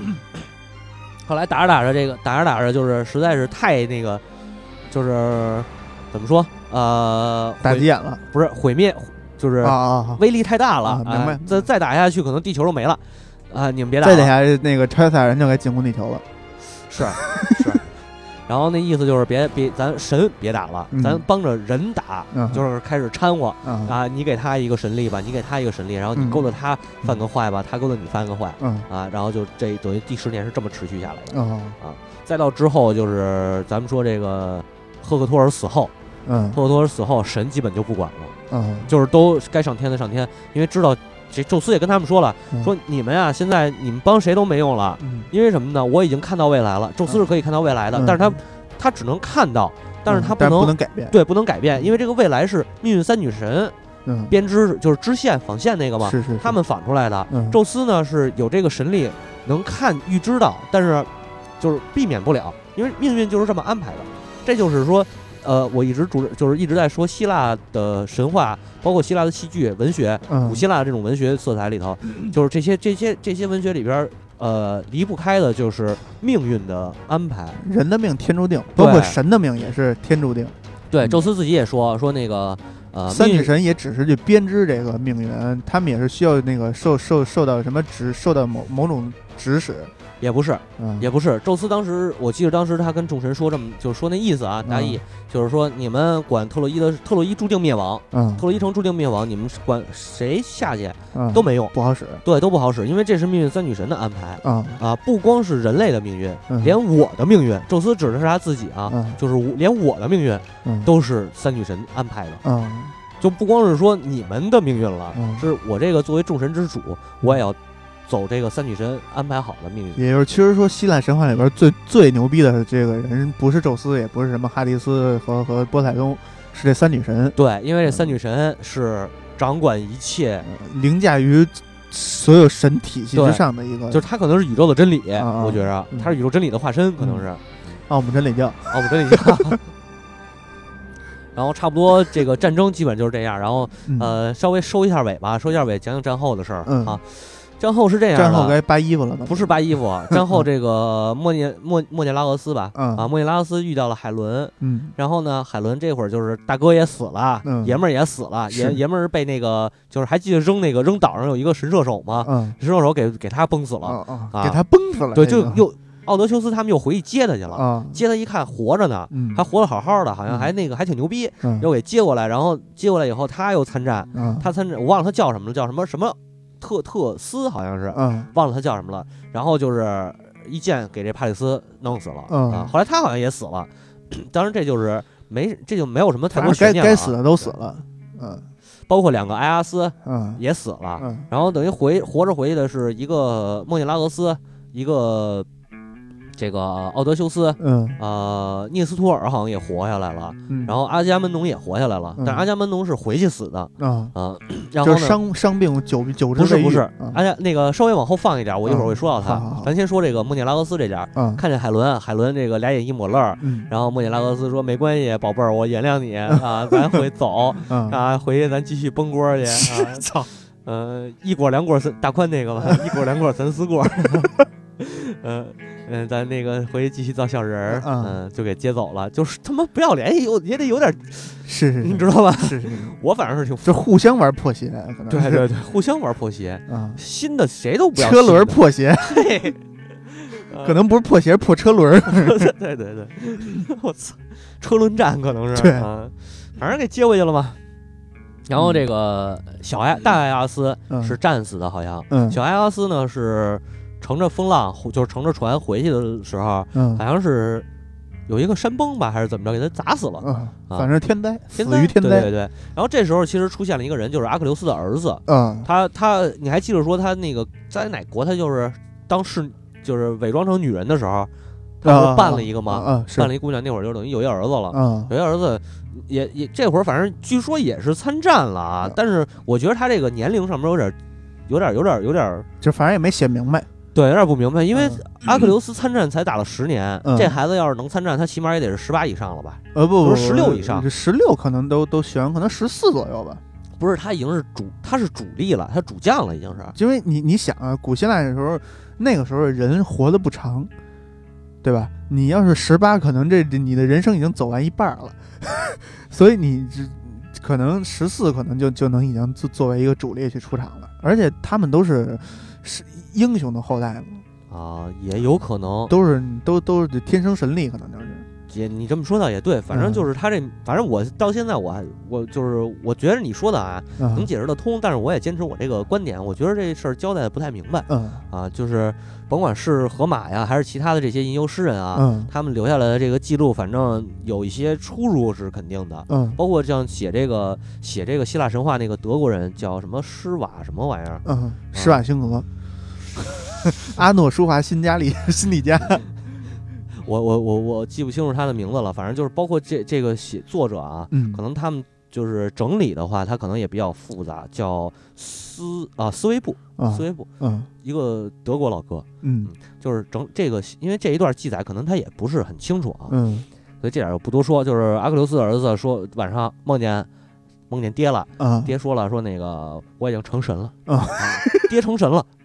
后来打着打着，这个打着打着，就是实在是太那个，就是怎么说？呃，毁打急眼了不是毁灭，就是啊啊啊！威力太大了，啊明白哎再再打下去，可能地球都没了。啊，你们别打再了，等下那个超级赛亚人就该进攻地球了。是是，然后那意思就是别别咱神别打了，嗯咱帮着人打，嗯就是开始掺和啊啊，你给他一个神力吧，你给他一个神力，然后你嗯勾搭他犯个坏吧，他勾搭你犯个坏嗯啊，然后就这等于第十年是这么持续下来的。啊再到之后就是咱们说这个赫克托尔死后，嗯赫克托尔死后，神基本就不管了，嗯就是都该上天的上天，因为知道这宙斯也跟他们说了，嗯说你们啊，现在你们帮谁都没用了。嗯因为什么呢？我已经看到未来了，宙斯是可以看到未来的，嗯但是他他只能看到，但是他但能不能改变。对不能改变，因为这个未来是命运三女神嗯，编织就是织线纺线那个嘛，是是，他们纺出来的。嗯宙斯呢是有这个神力，能看预知到，但是就是避免不了，因为命运就是这么安排的。这就是说，呃，我一直主就是一直在说希腊的神话，包括希腊的戏剧、文学，嗯古希腊的这种文学色彩里头，就是这些这些这些文学里边儿，呃，离不开的就是命运的安排。人的命天注定，包括神的命也是天注定。对，嗯宙斯自己也说说那个呃，三女神也只是去编织这个命运，他们也是需要那个受受受到什么指，受到某某种指使。也不是，嗯，也不是。宙斯当时，我记得当时他跟众神说这么，就是说那意思啊，大意、就是说你们管特洛伊的特洛伊注定灭亡，嗯特洛伊城注定灭亡，你们管谁下去嗯都没用，不好使。对，都不好使，因为这是命运三女神的安排啊啊，不光是人类的命运，嗯连我的命运，宙斯指的是他自己啊，嗯就是我连我的命运嗯。都是三女神安排的，嗯。就不光是说你们的命运了，嗯。是我这个作为众神之主，我也要走这个三女神安排好的命运。也就是其实说希腊神话里边最最牛逼的这个人，不是宙斯，也不是什么哈迪斯和和波塞冬，是这三女神，对，因为这三女神是掌管一切，凌驾于所有神体系之上的一个，就是她可能是宇宙的真理，我觉着嗯她是宇宙真理的化身，可能是。奥姆真理教。奥姆真理教。然后差不多这个战争基本就是这样，然后嗯呃稍微收一下尾吧，收一下尾，讲讲战后的事儿、嗯啊。战后是这样的，战后该扒衣服了呢。不是扒衣服，战后这个莫涅莫莫涅拉俄斯吧，嗯。啊，莫涅拉俄斯遇到了海伦，嗯。然后呢，海伦这会儿就是大哥也死了，嗯。爷们儿也死了，爷爷们儿被那个就是还记得扔那个扔岛上有一个神射手吗？嗯。神射手给给他崩死了，啊。给他崩死了。对，就又奥德修斯他们又回去接他去了，啊，接他一看活着呢，嗯，还活得好好的，好像嗯。还那个还挺牛逼，嗯。又给接过来，然后接过来以后他又参战，啊他参战我忘了他叫什么了，叫什么什么特特斯好像是，嗯。忘了他叫什么了，然后就是一剑给这帕里斯弄死了嗯。啊，后来他好像也死了，当然这就是没这就没有什么太多悬念了啊该死的都死了。嗯。包括两个埃阿斯嗯。也死了，嗯。然后等于回活着回去的是一个莫涅拉俄斯，一个这个奥德修斯，嗯。呃，涅斯托尔好像也活下来了，嗯，然后阿伽门农也活下来了，嗯。但是阿伽门农是回去死的。啊，啊、然后呢？伤伤病久久不是不是。阿伽那个稍微往后放一点，我一会儿会说到他。咱先说这个莫涅拉俄斯这家，啊看见海伦，海伦这个俩眼一抹泪儿，嗯。然后莫涅拉俄斯说没关系，宝贝儿，我原谅你 啊，咱回走啊啊，回去咱继续崩锅去 啊。操。呃，一锅两锅三大宽那个吧，一锅两锅三四锅。嗯嗯，咱那个回去继续造小人儿，嗯嗯，就给接走了，就是他妈不要脸，也有也得有点，是是，你知道吧？是是是，我反正是挺就互相玩破鞋，可能对对对，互相玩破鞋，啊，新的谁都不要车轮破鞋，嘿 可能不是破鞋，破车轮。对对对对，我操，车轮战可能是对啊，反正给接回去了嘛。然后这个小艾大艾阿斯嗯是战死的，好像嗯小艾阿斯呢是乘着风浪，就是乘着船回去的时候，嗯好像是有一个山崩吧，还是怎么着，给他砸死了。嗯，啊反正天灾，死天灾于天灾。对对对。然后这时候其实出现了一个人，就是阿克琉斯的儿子。嗯他他，你还记得说他那个在哪国？他就是当是就是伪装成女人的时候，他不是办了一个吗？办了一姑娘，那会儿就等于有一儿子了。嗯有一儿子也也这会儿反正据说也是参战了啊，但是我觉得他这个年龄上面有点有点有点有点就反正也没写明白。对有点不明白，因为嗯阿克琉斯参战才打了十年，嗯这孩子要是能参战，他起码也得是十八以上了吧？呃不不，不是十六以上十六可能都都悬，可能十四左右吧。不是，他已经是主，他是主力了，他主将了，已经是。因为你你想啊，古希腊的时候，那个时候人活得不长，对吧？你要是十八，可能这这你的人生已经走完一半儿了，所以你这可能十四，可能就就能已经作作为一个主力去出场了。而且他们都是是英雄的后代吗，啊，也有可能，都是都都是天生神力，可能就是。也你这么说倒也对，反正嗯。就是他这，反正我到现在我还我就是我觉得你说的啊能嗯解释得通，但是我也坚持我这个观点，我觉得这事儿交代的不太明白嗯。啊，就是甭管是荷马呀，还是其他的这些吟游诗人啊，嗯。他们留下来的这个记录，反正有一些出入是肯定的。嗯。包括像写这个写这个希腊神话那个德国人叫什么施瓦什么玩意儿，嗯，施瓦辛格，阿诺舒华辛加里辛里加。我我我我记不清楚他的名字了，反正就是包括这这个写作者啊，嗯可能他们就是整理的话，他可能也比较复杂，叫斯啊斯维布，啊斯维布嗯一个德国老哥，嗯就是整这个，因为这一段记载可能他也不是很清楚啊，嗯所以这点就不多说。就是阿克琉斯的儿子说晚上梦见梦见爹了，啊，爹说了说那个我已经成神了，爹成神了，嗯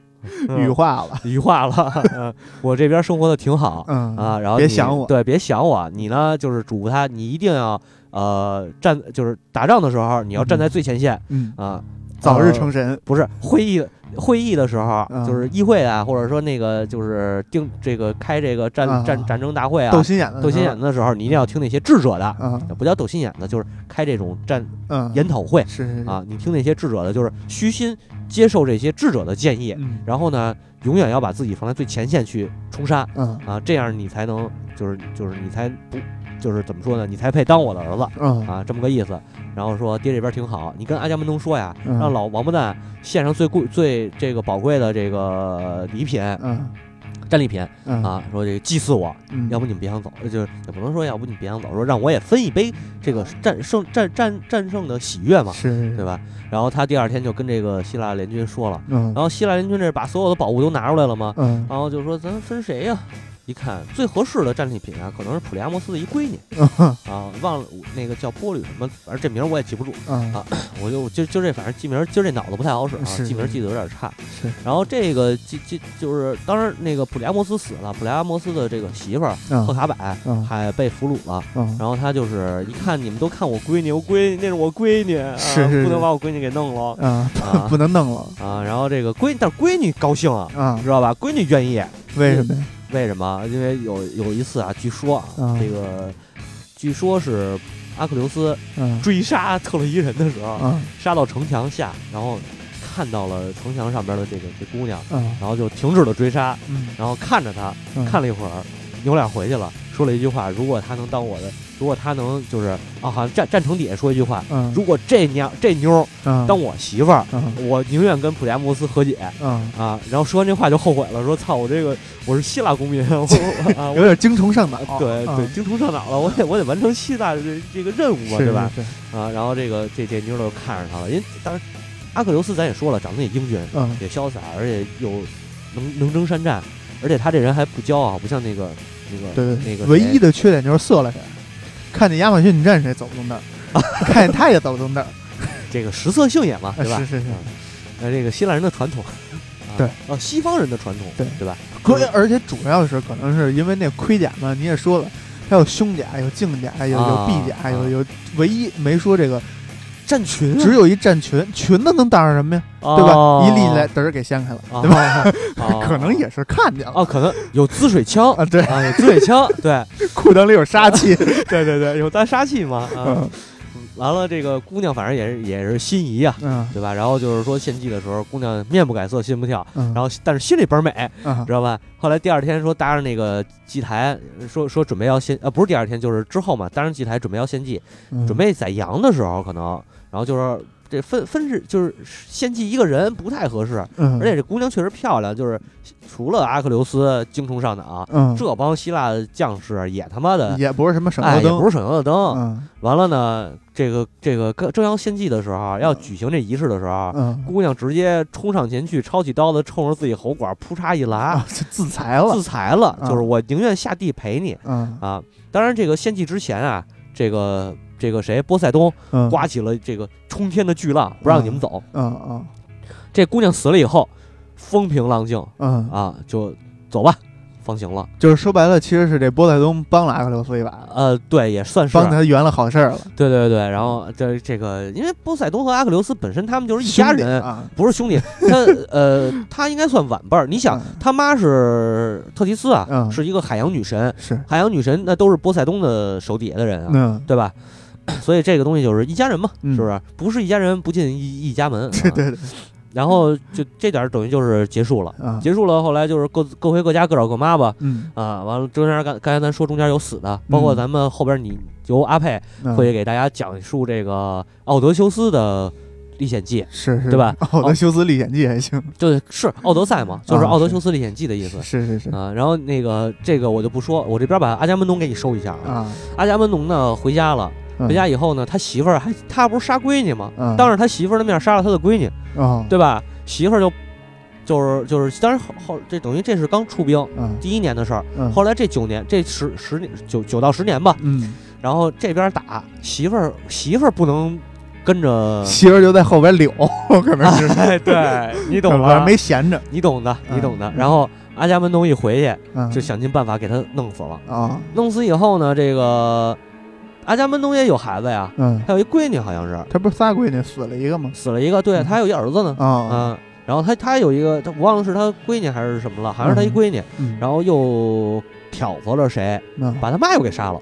羽化了，羽化了，嗯。我这边生活的挺好。嗯。啊，然后别想我。对，别想我，你呢就是嘱咐他，你一定要呃站，就是打仗的时候你要站在最前线。嗯，啊，早日呃成神，不是会议会议的时候，嗯。就是议会啊，或者说那个就是定这个开这个战啊。战战争大会啊，斗心眼子，斗心眼子的时候，你一定要听那些智者的，啊，不叫斗心眼子，就是开这种战嗯，研讨会。是是是。啊，，你听那些智者的，就是虚心接受这些智者的建议，嗯然后呢，永远要把自己放在最前线去冲杀嗯啊，这样你才能就是就是你才不就是怎么说呢？你才配当我的儿子嗯啊，这么个意思。然后说爹这边挺好，你跟阿伽门农说呀，嗯让老王八蛋献上最贵最这个宝贵的这个礼品嗯战利品嗯啊，说这个祭祀我，嗯，要不你们别想走，就是也不能说要不你别想走，说让我也分一杯这个战胜战战战胜的喜悦嘛，是，对？吧？然后他第二天就跟这个希腊联军说了，嗯然后希腊联军这把所有的宝物都拿出来了嘛，嗯然后就说咱分谁呀、一看最合适的战利品啊，可能是普利阿摩斯的一闺女啊，忘了那个叫波吕什么，反正这名儿我也记不住，嗯啊我就就就这反正记名儿，今儿这脑子不太好使啊，记名儿记得有点差。是，然后这个记记就是，当然那个普利阿摩斯死了，普利阿摩斯的这个媳妇儿赫嗯卡柏嗯还被俘虏了。嗯然后他就是一看你们都看我闺女，我闺女那是我闺女，啊、是是是不能把我闺女给弄了啊，啊不能弄了啊！然后这个闺，但是闺女高兴啊，啊，知道吧？闺女愿意，为什么呀？为什么？因为有有一次啊，据说啊，啊这个据说是阿克琉斯嗯。追杀特洛伊人的时候，啊杀到城墙下，然后看到了城墙上边的这个这姑娘，啊然后就停止了追杀，嗯。然后看着她，嗯。看了一会儿，扭脸回去了，说了一句话：如果她能当我的，如果他能就是啊，好像站站城底下说一句话。嗯如果这娘这妞儿嗯当我媳妇儿，嗯我宁愿跟普利亚摩斯和解嗯，啊！然后说完这话就后悔了，说操，我这个我是希腊公民，我有点精虫上脑，啊对对，精虫上脑了，我得我得完成希腊的这这个任务嘛，是对吧？？是是啊，然后这个这这妞儿就看上他了，因为当时阿克琉斯咱也说了，长得也英俊，嗯也潇洒，而且有能能征善战，而且他这人还不骄傲，不像那个那个对对，那个唯一的缺点就是色了看见亚马逊你认识也走不动道儿，看见他也走不动道儿，这个食色性也嘛，啊对吧？是是是。嗯那这个希腊人的传统，啊对，呃，西方人的传统，对。对吧？可而且主要是可能是因为那盔甲嘛，你也说了，它有胸甲，有镜甲，有有啊。臂甲，啊有有，唯一没说这个，战群啊。只有一战裙，裙子能挡上什么呀？对对吧？一立起来，嘚儿给掀开了，啊对吧？吧 可能也是看见了。哦，可能有滋水枪。啊，对，啊，有滋水枪，对。裤裆里有杀气，对对对，有单杀气嘛啊。嗯。完了，这个姑娘反正也是也是心仪呀、嗯。对吧？然后就是说献祭的时候，姑娘面不改色心不跳，嗯，然后但是心里倍儿美，啊知道吧？后来第二天说搭上那个祭台，说说准备要献，呃，不是第二天，就是之后嘛，搭上祭台准备要献祭，嗯。准备宰羊的时候可能，然后就是这分分是就是献祭一个人不太合适，嗯，而且这姑娘确实漂亮，就是除了阿克琉斯精虫上脑，嗯，这帮希腊的将士也他妈的。也不是什么省哎，油灯，也不是省油的灯。嗯完了呢，这个这个正要献祭的时候，要举行这仪式的时候，嗯姑娘直接冲上前去，抄起刀子，冲着自己喉管扑嚓一拉，自裁了自，裁了，啊就是我宁愿下地陪你嗯啊。当然，这个献祭之前啊，这个这个谁，波塞冬嗯，刮起了这个冲天的巨浪，不让你们走。嗯嗯这姑娘死了以后，风平浪静嗯，啊，就走吧，放行了。就是说白了，其实是这波塞冬帮了阿克琉斯一把，呃，对，也算是。帮他圆了好事儿了，对对对。然后这这个，因为波塞冬和阿克琉斯本身他们就是一兄弟家人，啊，不是兄弟，他呃，他应该算晚辈儿。你想嗯，他妈是特提斯啊，嗯。是一个海洋女神，是，海洋女神那都是波塞冬的手底下的人啊，嗯，对吧？所以这个东西就是一家人嘛，嗯是不是？不是一家人不进一一家门。对啊对对，然后就这点儿等于就是结束了，啊，结束了。后来就是各各回各家各找各妈吧。嗯，啊，完了，中间刚刚才咱说中间有死的，包括嗯咱们后边你由阿佩嗯会给大家讲述这个奥德修斯的历险记，是是，对吧奥德修斯历险记还行，就是是奥德赛嘛，就是啊奥德修斯历险记的意思。是是是啊，然后那个这个我就不说，我这边把阿伽门农给你收一下啊。啊，阿伽门农呢回家了，嗯回家以后呢，他媳妇儿还他不是杀闺女吗？嗯当着他媳妇儿的面杀了他的闺女，哦，对吧？媳妇儿就就是就是，当然后后这等于这是刚出兵嗯第一年的事儿，嗯后来这九年这十十年九九到十年吧，嗯，然后这边打媳妇儿媳妇儿不能跟着，媳妇儿就在后边溜，可能是哎，对你懂反正的，没闲着，你懂的，你懂的。嗯然后阿伽门农一回去，嗯，就想尽办法给他弄死了。啊，弄死以后呢，这个阿伽门农也有孩子呀，嗯，他有一闺女，好像是。他不是仨闺女死了一个吗？死了一个，对嗯。他还有一儿子呢，啊，嗯，然后他他有一个，他我忘了是他闺女还是什么了，好像是他一闺女，嗯，然后又挑唆了谁，嗯。把他妈又给杀了，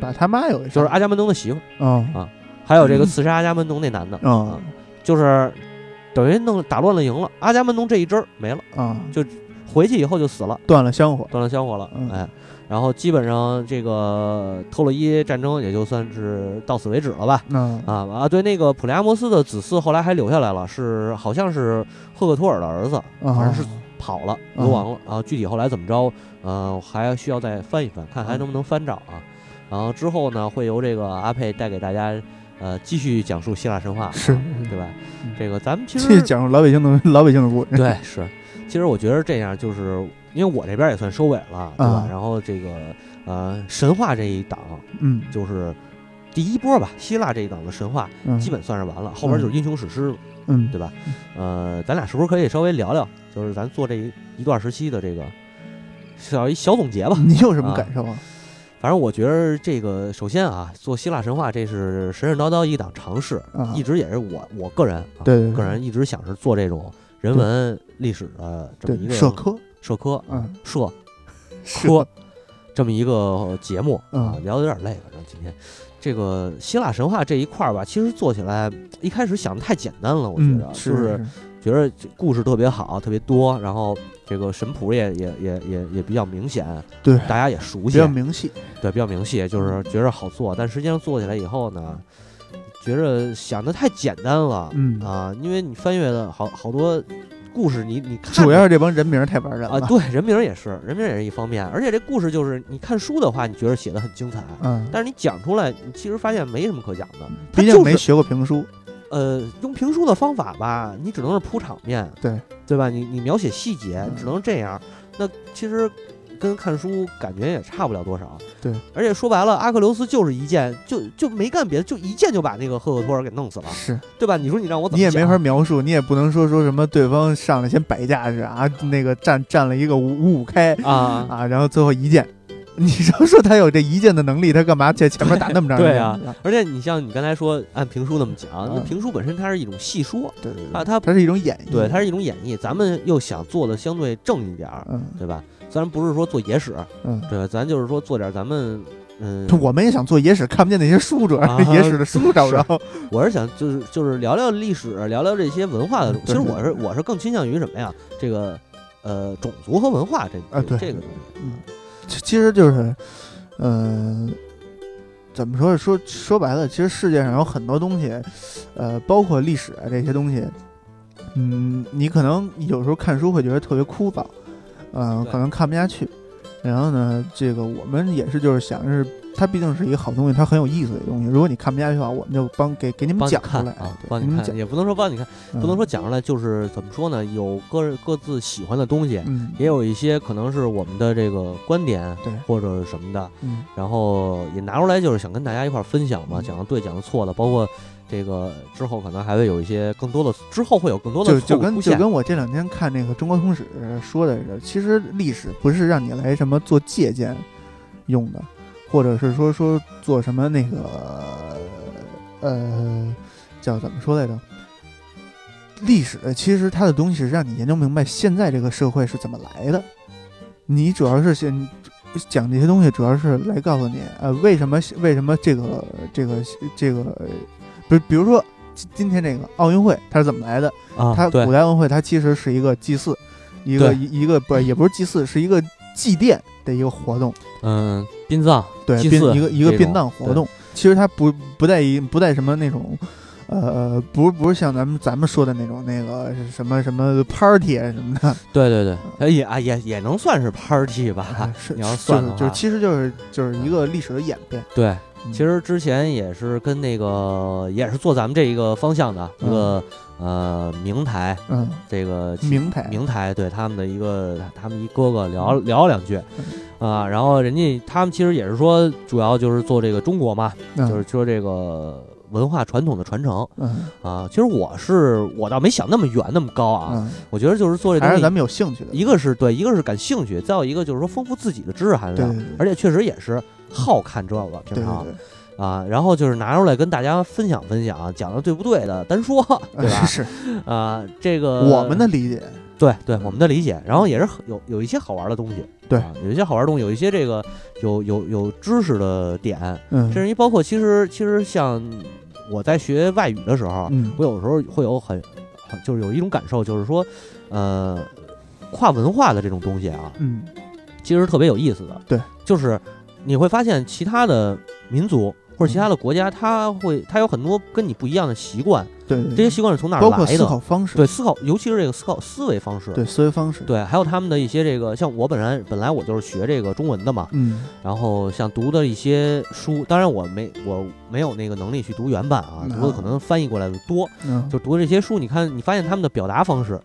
把他妈有一就是阿伽门农的媳妇儿，哦还有这个刺杀阿伽门农那男的，嗯。就是等于弄打乱了营了，阿伽门农这一支儿没了，啊，回去以后就死了，断了香火，断了香火了，嗯。哎，然后基本上这个特洛伊战争也就算是到此为止了吧。嗯啊啊，对，那个普利阿摩斯的子嗣后来还留下来了，是好像是赫克托尔的儿子，啊，反正是跑了，流亡了啊。具体后来怎么着，呃，还需要再翻一翻，看还能不能翻找啊。然后之后呢，会由这个阿佩带给大家，呃，继续讲述希腊神话，是啊对吧嗯？这个咱们其实这讲述老百姓的老百姓的故事，对是，其实我觉得这样就是。因为我这边也算收尾了，对吧？啊然后这个呃神话这一档嗯，就是第一波吧，希腊这一档的神话嗯，基本算是完了，后边就是英雄史诗了。嗯，对吧？呃，咱俩是不是可以稍微聊聊，就是咱做这一一段时期的这个小一小总结吧？你有什么啊感受啊？反正我觉得这个，首先啊，做希腊神话这是神神叨叨一档尝试，啊一直也是我我个人啊，对对对个人一直想是做这种人文历史的这么一对个社科，社科啊嗯。社 是。科这么一个节目啊，嗯聊的有点累，反正今天。这个希腊神话这一块儿吧，其实做起来一开始想的太简单了，我觉嗯得，就是是。觉得这故事特别好，特别多，然后这个神谱也也也也也比较明显，对，大家也熟悉比，较明细，对，比较明细，就是觉着好做，但实际上做起来以后呢，觉着想的太简单了，嗯。啊，因为你翻阅的好好多故事你，你看主要是这帮人名太玩人啊，了，对，人名也是，人名也是一方面，而且这故事就是你看书的话，你觉得写的很精彩，嗯，但是你讲出来，你其实发现没什么可讲的，它毕竟就是没学过评书，呃，用评书的方法吧，你只能是铺场面，对。对吧？你你描写细节，嗯只能这样。那其实跟看书感觉也差不了多少。对，而且说白了，阿克琉斯就是一剑，就就没干别的，就一剑就把那个赫克托尔给弄死了，是对吧？你说你让我怎么你也没法描述，你也不能说说什么对方上来先摆架势啊，那个站站了一个五五五开啊？啊，然后最后一剑。你说说他有这一剑的能力，他干嘛在前面打那么长时间？对啊而且你像你刚才说按评书那么讲，那嗯评书本身它是一种戏说，对对对，啊它它是一种演绎，对，它是一种演绎，咱们又想做的相对正一点儿，嗯对吧？虽然不是说做野史，嗯，对吧？咱就是说做点咱们。嗯，我们也想做野史，看不见那些书，主要啊是野史的书找不着。我是想就是就是聊聊历史，聊聊这些文化的。其实我是我是更倾向于什么呀？这个呃种族和文化这啊对这这个东西。嗯，其其实就是，呃，怎么说？说说白了，其实世界上有很多东西，呃，包括历史啊这些东西，嗯，你可能有时候看书会觉得特别枯燥，呃，对可能看不下去。然后呢，这个我们也是就是想是它毕竟是一个好东西，它很有意思的东西。如果你看不下去的话，我们就帮给给你们讲出来，看啊，对帮你们讲，也不能说帮你看，不能嗯说讲出来，就是怎么说呢？有各各自喜欢的东西，嗯，也有一些可能是我们的这个观点，对或者什么的，嗯然后也拿出来，就是想跟大家一块儿分享嘛，嗯讲的对，讲的错的，包括这个之后可能还会有一些更多的，之后会有更多的就就。跟就跟我这两天看那个中国通史说的似的，其实历史不是让你来什么做借鉴用的，或者是说说做什么那个呃叫怎么说来着？历史其实它的东西是让你研究明白现在这个社会是怎么来的。你主要是先讲这些东西，主要是来告诉你，呃，为什么为什么这个这个这个，比比如说今今天这个奥运会它是怎么来的？啊，它古代奥运会它其实是一个祭祀，一个一一个不也不是祭祀，是一个祭奠的一个活动，嗯，殡葬，对，殡一个一个殡葬活动。其实它不不带一不带什么那种，呃，不是不是像咱们咱们说的那种那个什么什么 party 啊什么的，对 对对，呃也啊也也能算是 party 吧啊，是你要算的话就是就是其实就是就是一个历史的演变。对，嗯其实之前也是跟那个也是做咱们这一个方向的一个呃明台，嗯，这个明台，明台对他们的一个他们一哥哥聊聊两句。啊，然后人家他们其实也是说主要就是做这个中国嘛，嗯。就是说这个文化传统的传承。嗯。啊。其实我是我倒没想那么远那么高啊，嗯，我觉得就是做这东西还是咱，们有兴趣的，一个是对，一个是感兴趣，再有一个就是说丰富自己的知识含量。对对，对。而且确实也是好看这个平常。对。对，啊，然后就是拿出来跟大家分享分享，讲的对不对的单说，对吧？是。啊，这个我们的理解，对对我们的理解，然后也是有有一些好玩的东西，对。啊，有一些好玩的东西，有一些这个有有有知识的点，嗯，甚至于包括其实其实像我在学外语的时候，嗯。我有时候会有很很就是有一种感受，就是说，呃，跨文化的这种东西啊，嗯。其实特别有意思的。对，就是你会发现其他的民族或者其他的国家，它会它有很多跟你不一样的习惯，对对，这些习惯是从哪儿包括思来的？考方式，对，思考，尤其是这个思考思维方式。对思维方式，对，还有他们的一些这个，像我本来本来我就是学这个中文的嘛，嗯。然后像读的一些书，当然我没我没有那个能力去读原版啊，嗯读的可能翻译过来的多，嗯，就读这些书，你看你发现他们的表达方式，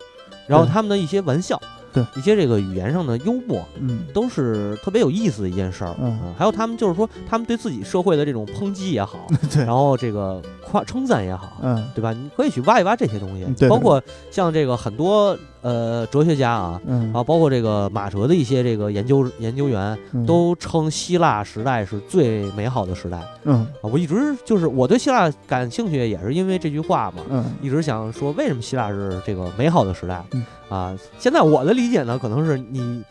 然后对。他们的一些玩笑，对。一些这个语言上的幽默，嗯。都是特别有意思的一件事儿。嗯。还有他们就是说，他们对自己社会的这种抨击也好，对，然后这个夸称赞也好，嗯。对吧？你可以去挖一挖这些东西。嗯，对。包括像这个很多呃哲学家啊。嗯啊，包括这个马哲的一些这个研究研究员，嗯都称希腊时代是最美好的时代嗯啊！我一直就是我对希腊感兴趣，也是因为这句话嘛。嗯一直想说，为什么希腊是这个美好的时代？嗯啊，现在我的理解呢，可能是你，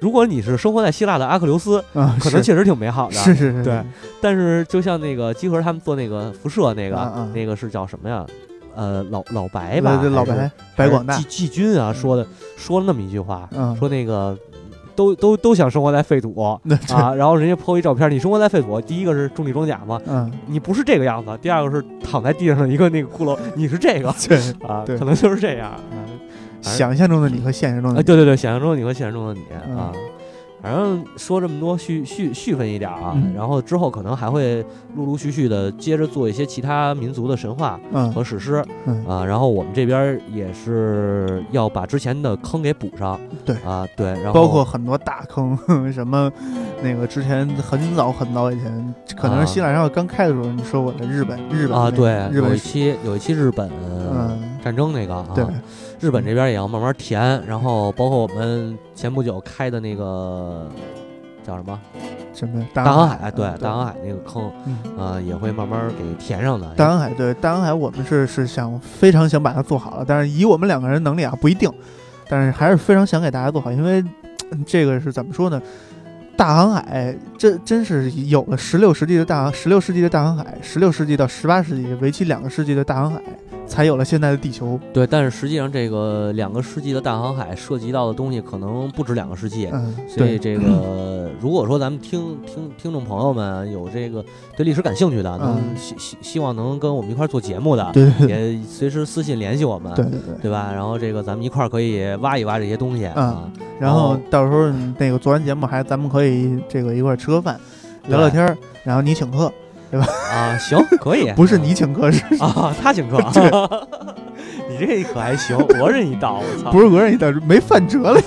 如果你是生活在希腊的阿克琉斯，啊，可能确实挺美好的。是是是，对但是就像那个集合他们做那个辐射那个，啊啊那个是叫什么呀？呃，老老白吧，对对老白白广大。季季军啊嗯。说的说了那么一句话，嗯，说那个。都都都想生活在废土 那啊，然后人家 po 一照片，你生活在废土，第一个是重力装甲嘛，嗯，你不是这个样子，第二个是躺在地上的一个那个骷髅，你是这个。对，啊，对。可能就是这样。嗯。想象中的你和现实中的对对对，想象中的你和现实中的你嗯。啊。反正说这么多，续续续分一点啊，嗯。然后之后可能还会陆陆续续的接着做一些其他民族的神话嗯。和史诗嗯。啊，然后我们这边也是要把之前的坑给补上，对。啊对，然后包括很多大坑，什么那个之前很早很早以前，可能啊。是希腊神话刚开的时候你说过的日本日本啊对那个，日有一本期有一期日本嗯。战争那个啊，对日本这边也要慢慢填，然后包括我们前不久开的那个叫什么什么大航海海，对嗯大航海那个坑，嗯呃，也会慢慢给填上的。大航海对大航海，我们是是想非常想把它做好了，但是以我们两个人能力啊不一定，但是还是非常想给大家做好，因为嗯 这个是怎么说呢？大航海真真是有了十六世纪的大航，十六世纪的大航海，十六世纪到十八世纪为期两个世纪的大航海，才有了现在的地球。对，但是实际上这个两个世纪的大航海涉及到的东西可能不止两个世纪。所以这个，如果说咱们听听听众朋友们有这个对历史感兴趣的，能嗯希希希望能跟我们一块儿做节目的，对对对也随时私信联系我们，对对对。对吧？然后这个咱们一块儿可以挖一挖这些东西啊。然后哦到时候那个做完节目还咱们可以这个一块儿吃个饭，聊聊天儿，然后你请客，啊，行，可以。不是你请客，是啊，他请客。你这可还行，讹人一道，我操！不是讹人一道，没饭辙了。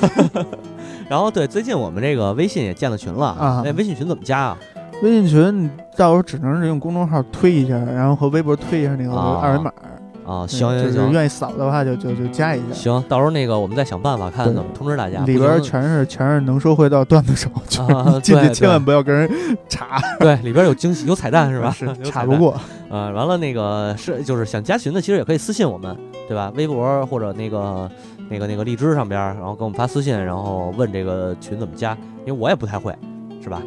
然后对，最近我们这个微信也建了群了啊那微信群怎么加啊？微信群到时候只能是用公众号推一下，然后和微博推一下那个啊二维码。啊，对行行行就是愿意扫的话就就就加一下。行，到时候那个我们再想办法看怎么通知大家。里边不行全是全是能说会道段子手 进去千万不要跟人查，对里边有惊喜，有彩蛋是吧？是有彩蛋。查不过。呃，完了那个是就是想加群的，其实也可以私信我们，对吧？微博或者那个那个那个荔枝上边，然后给我们发私信，然后问这个群怎么加，因为我也不太会，是吧？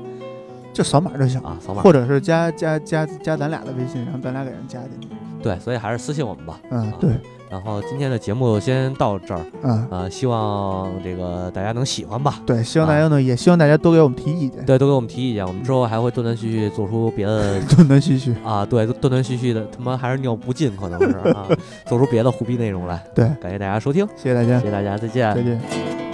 就扫码就行，啊，扫码。或者是加加加加咱俩的微信，然后咱俩给人加进去。对，所以还是私信我们吧。啊，嗯对，然后今天的节目先到这儿，嗯呃，希望这个大家能喜欢吧。对，希望啊大家呢，也希望大家多给我们提意见，对，多给我们提意见，我们之后还会断断续续做出别的 断断续续。啊，对，断断续续的，他妈还是尿不尽，可能是啊，做出别的胡逼内容来。对，感谢大家收听，谢谢大家谢，谢大家，再见再。见。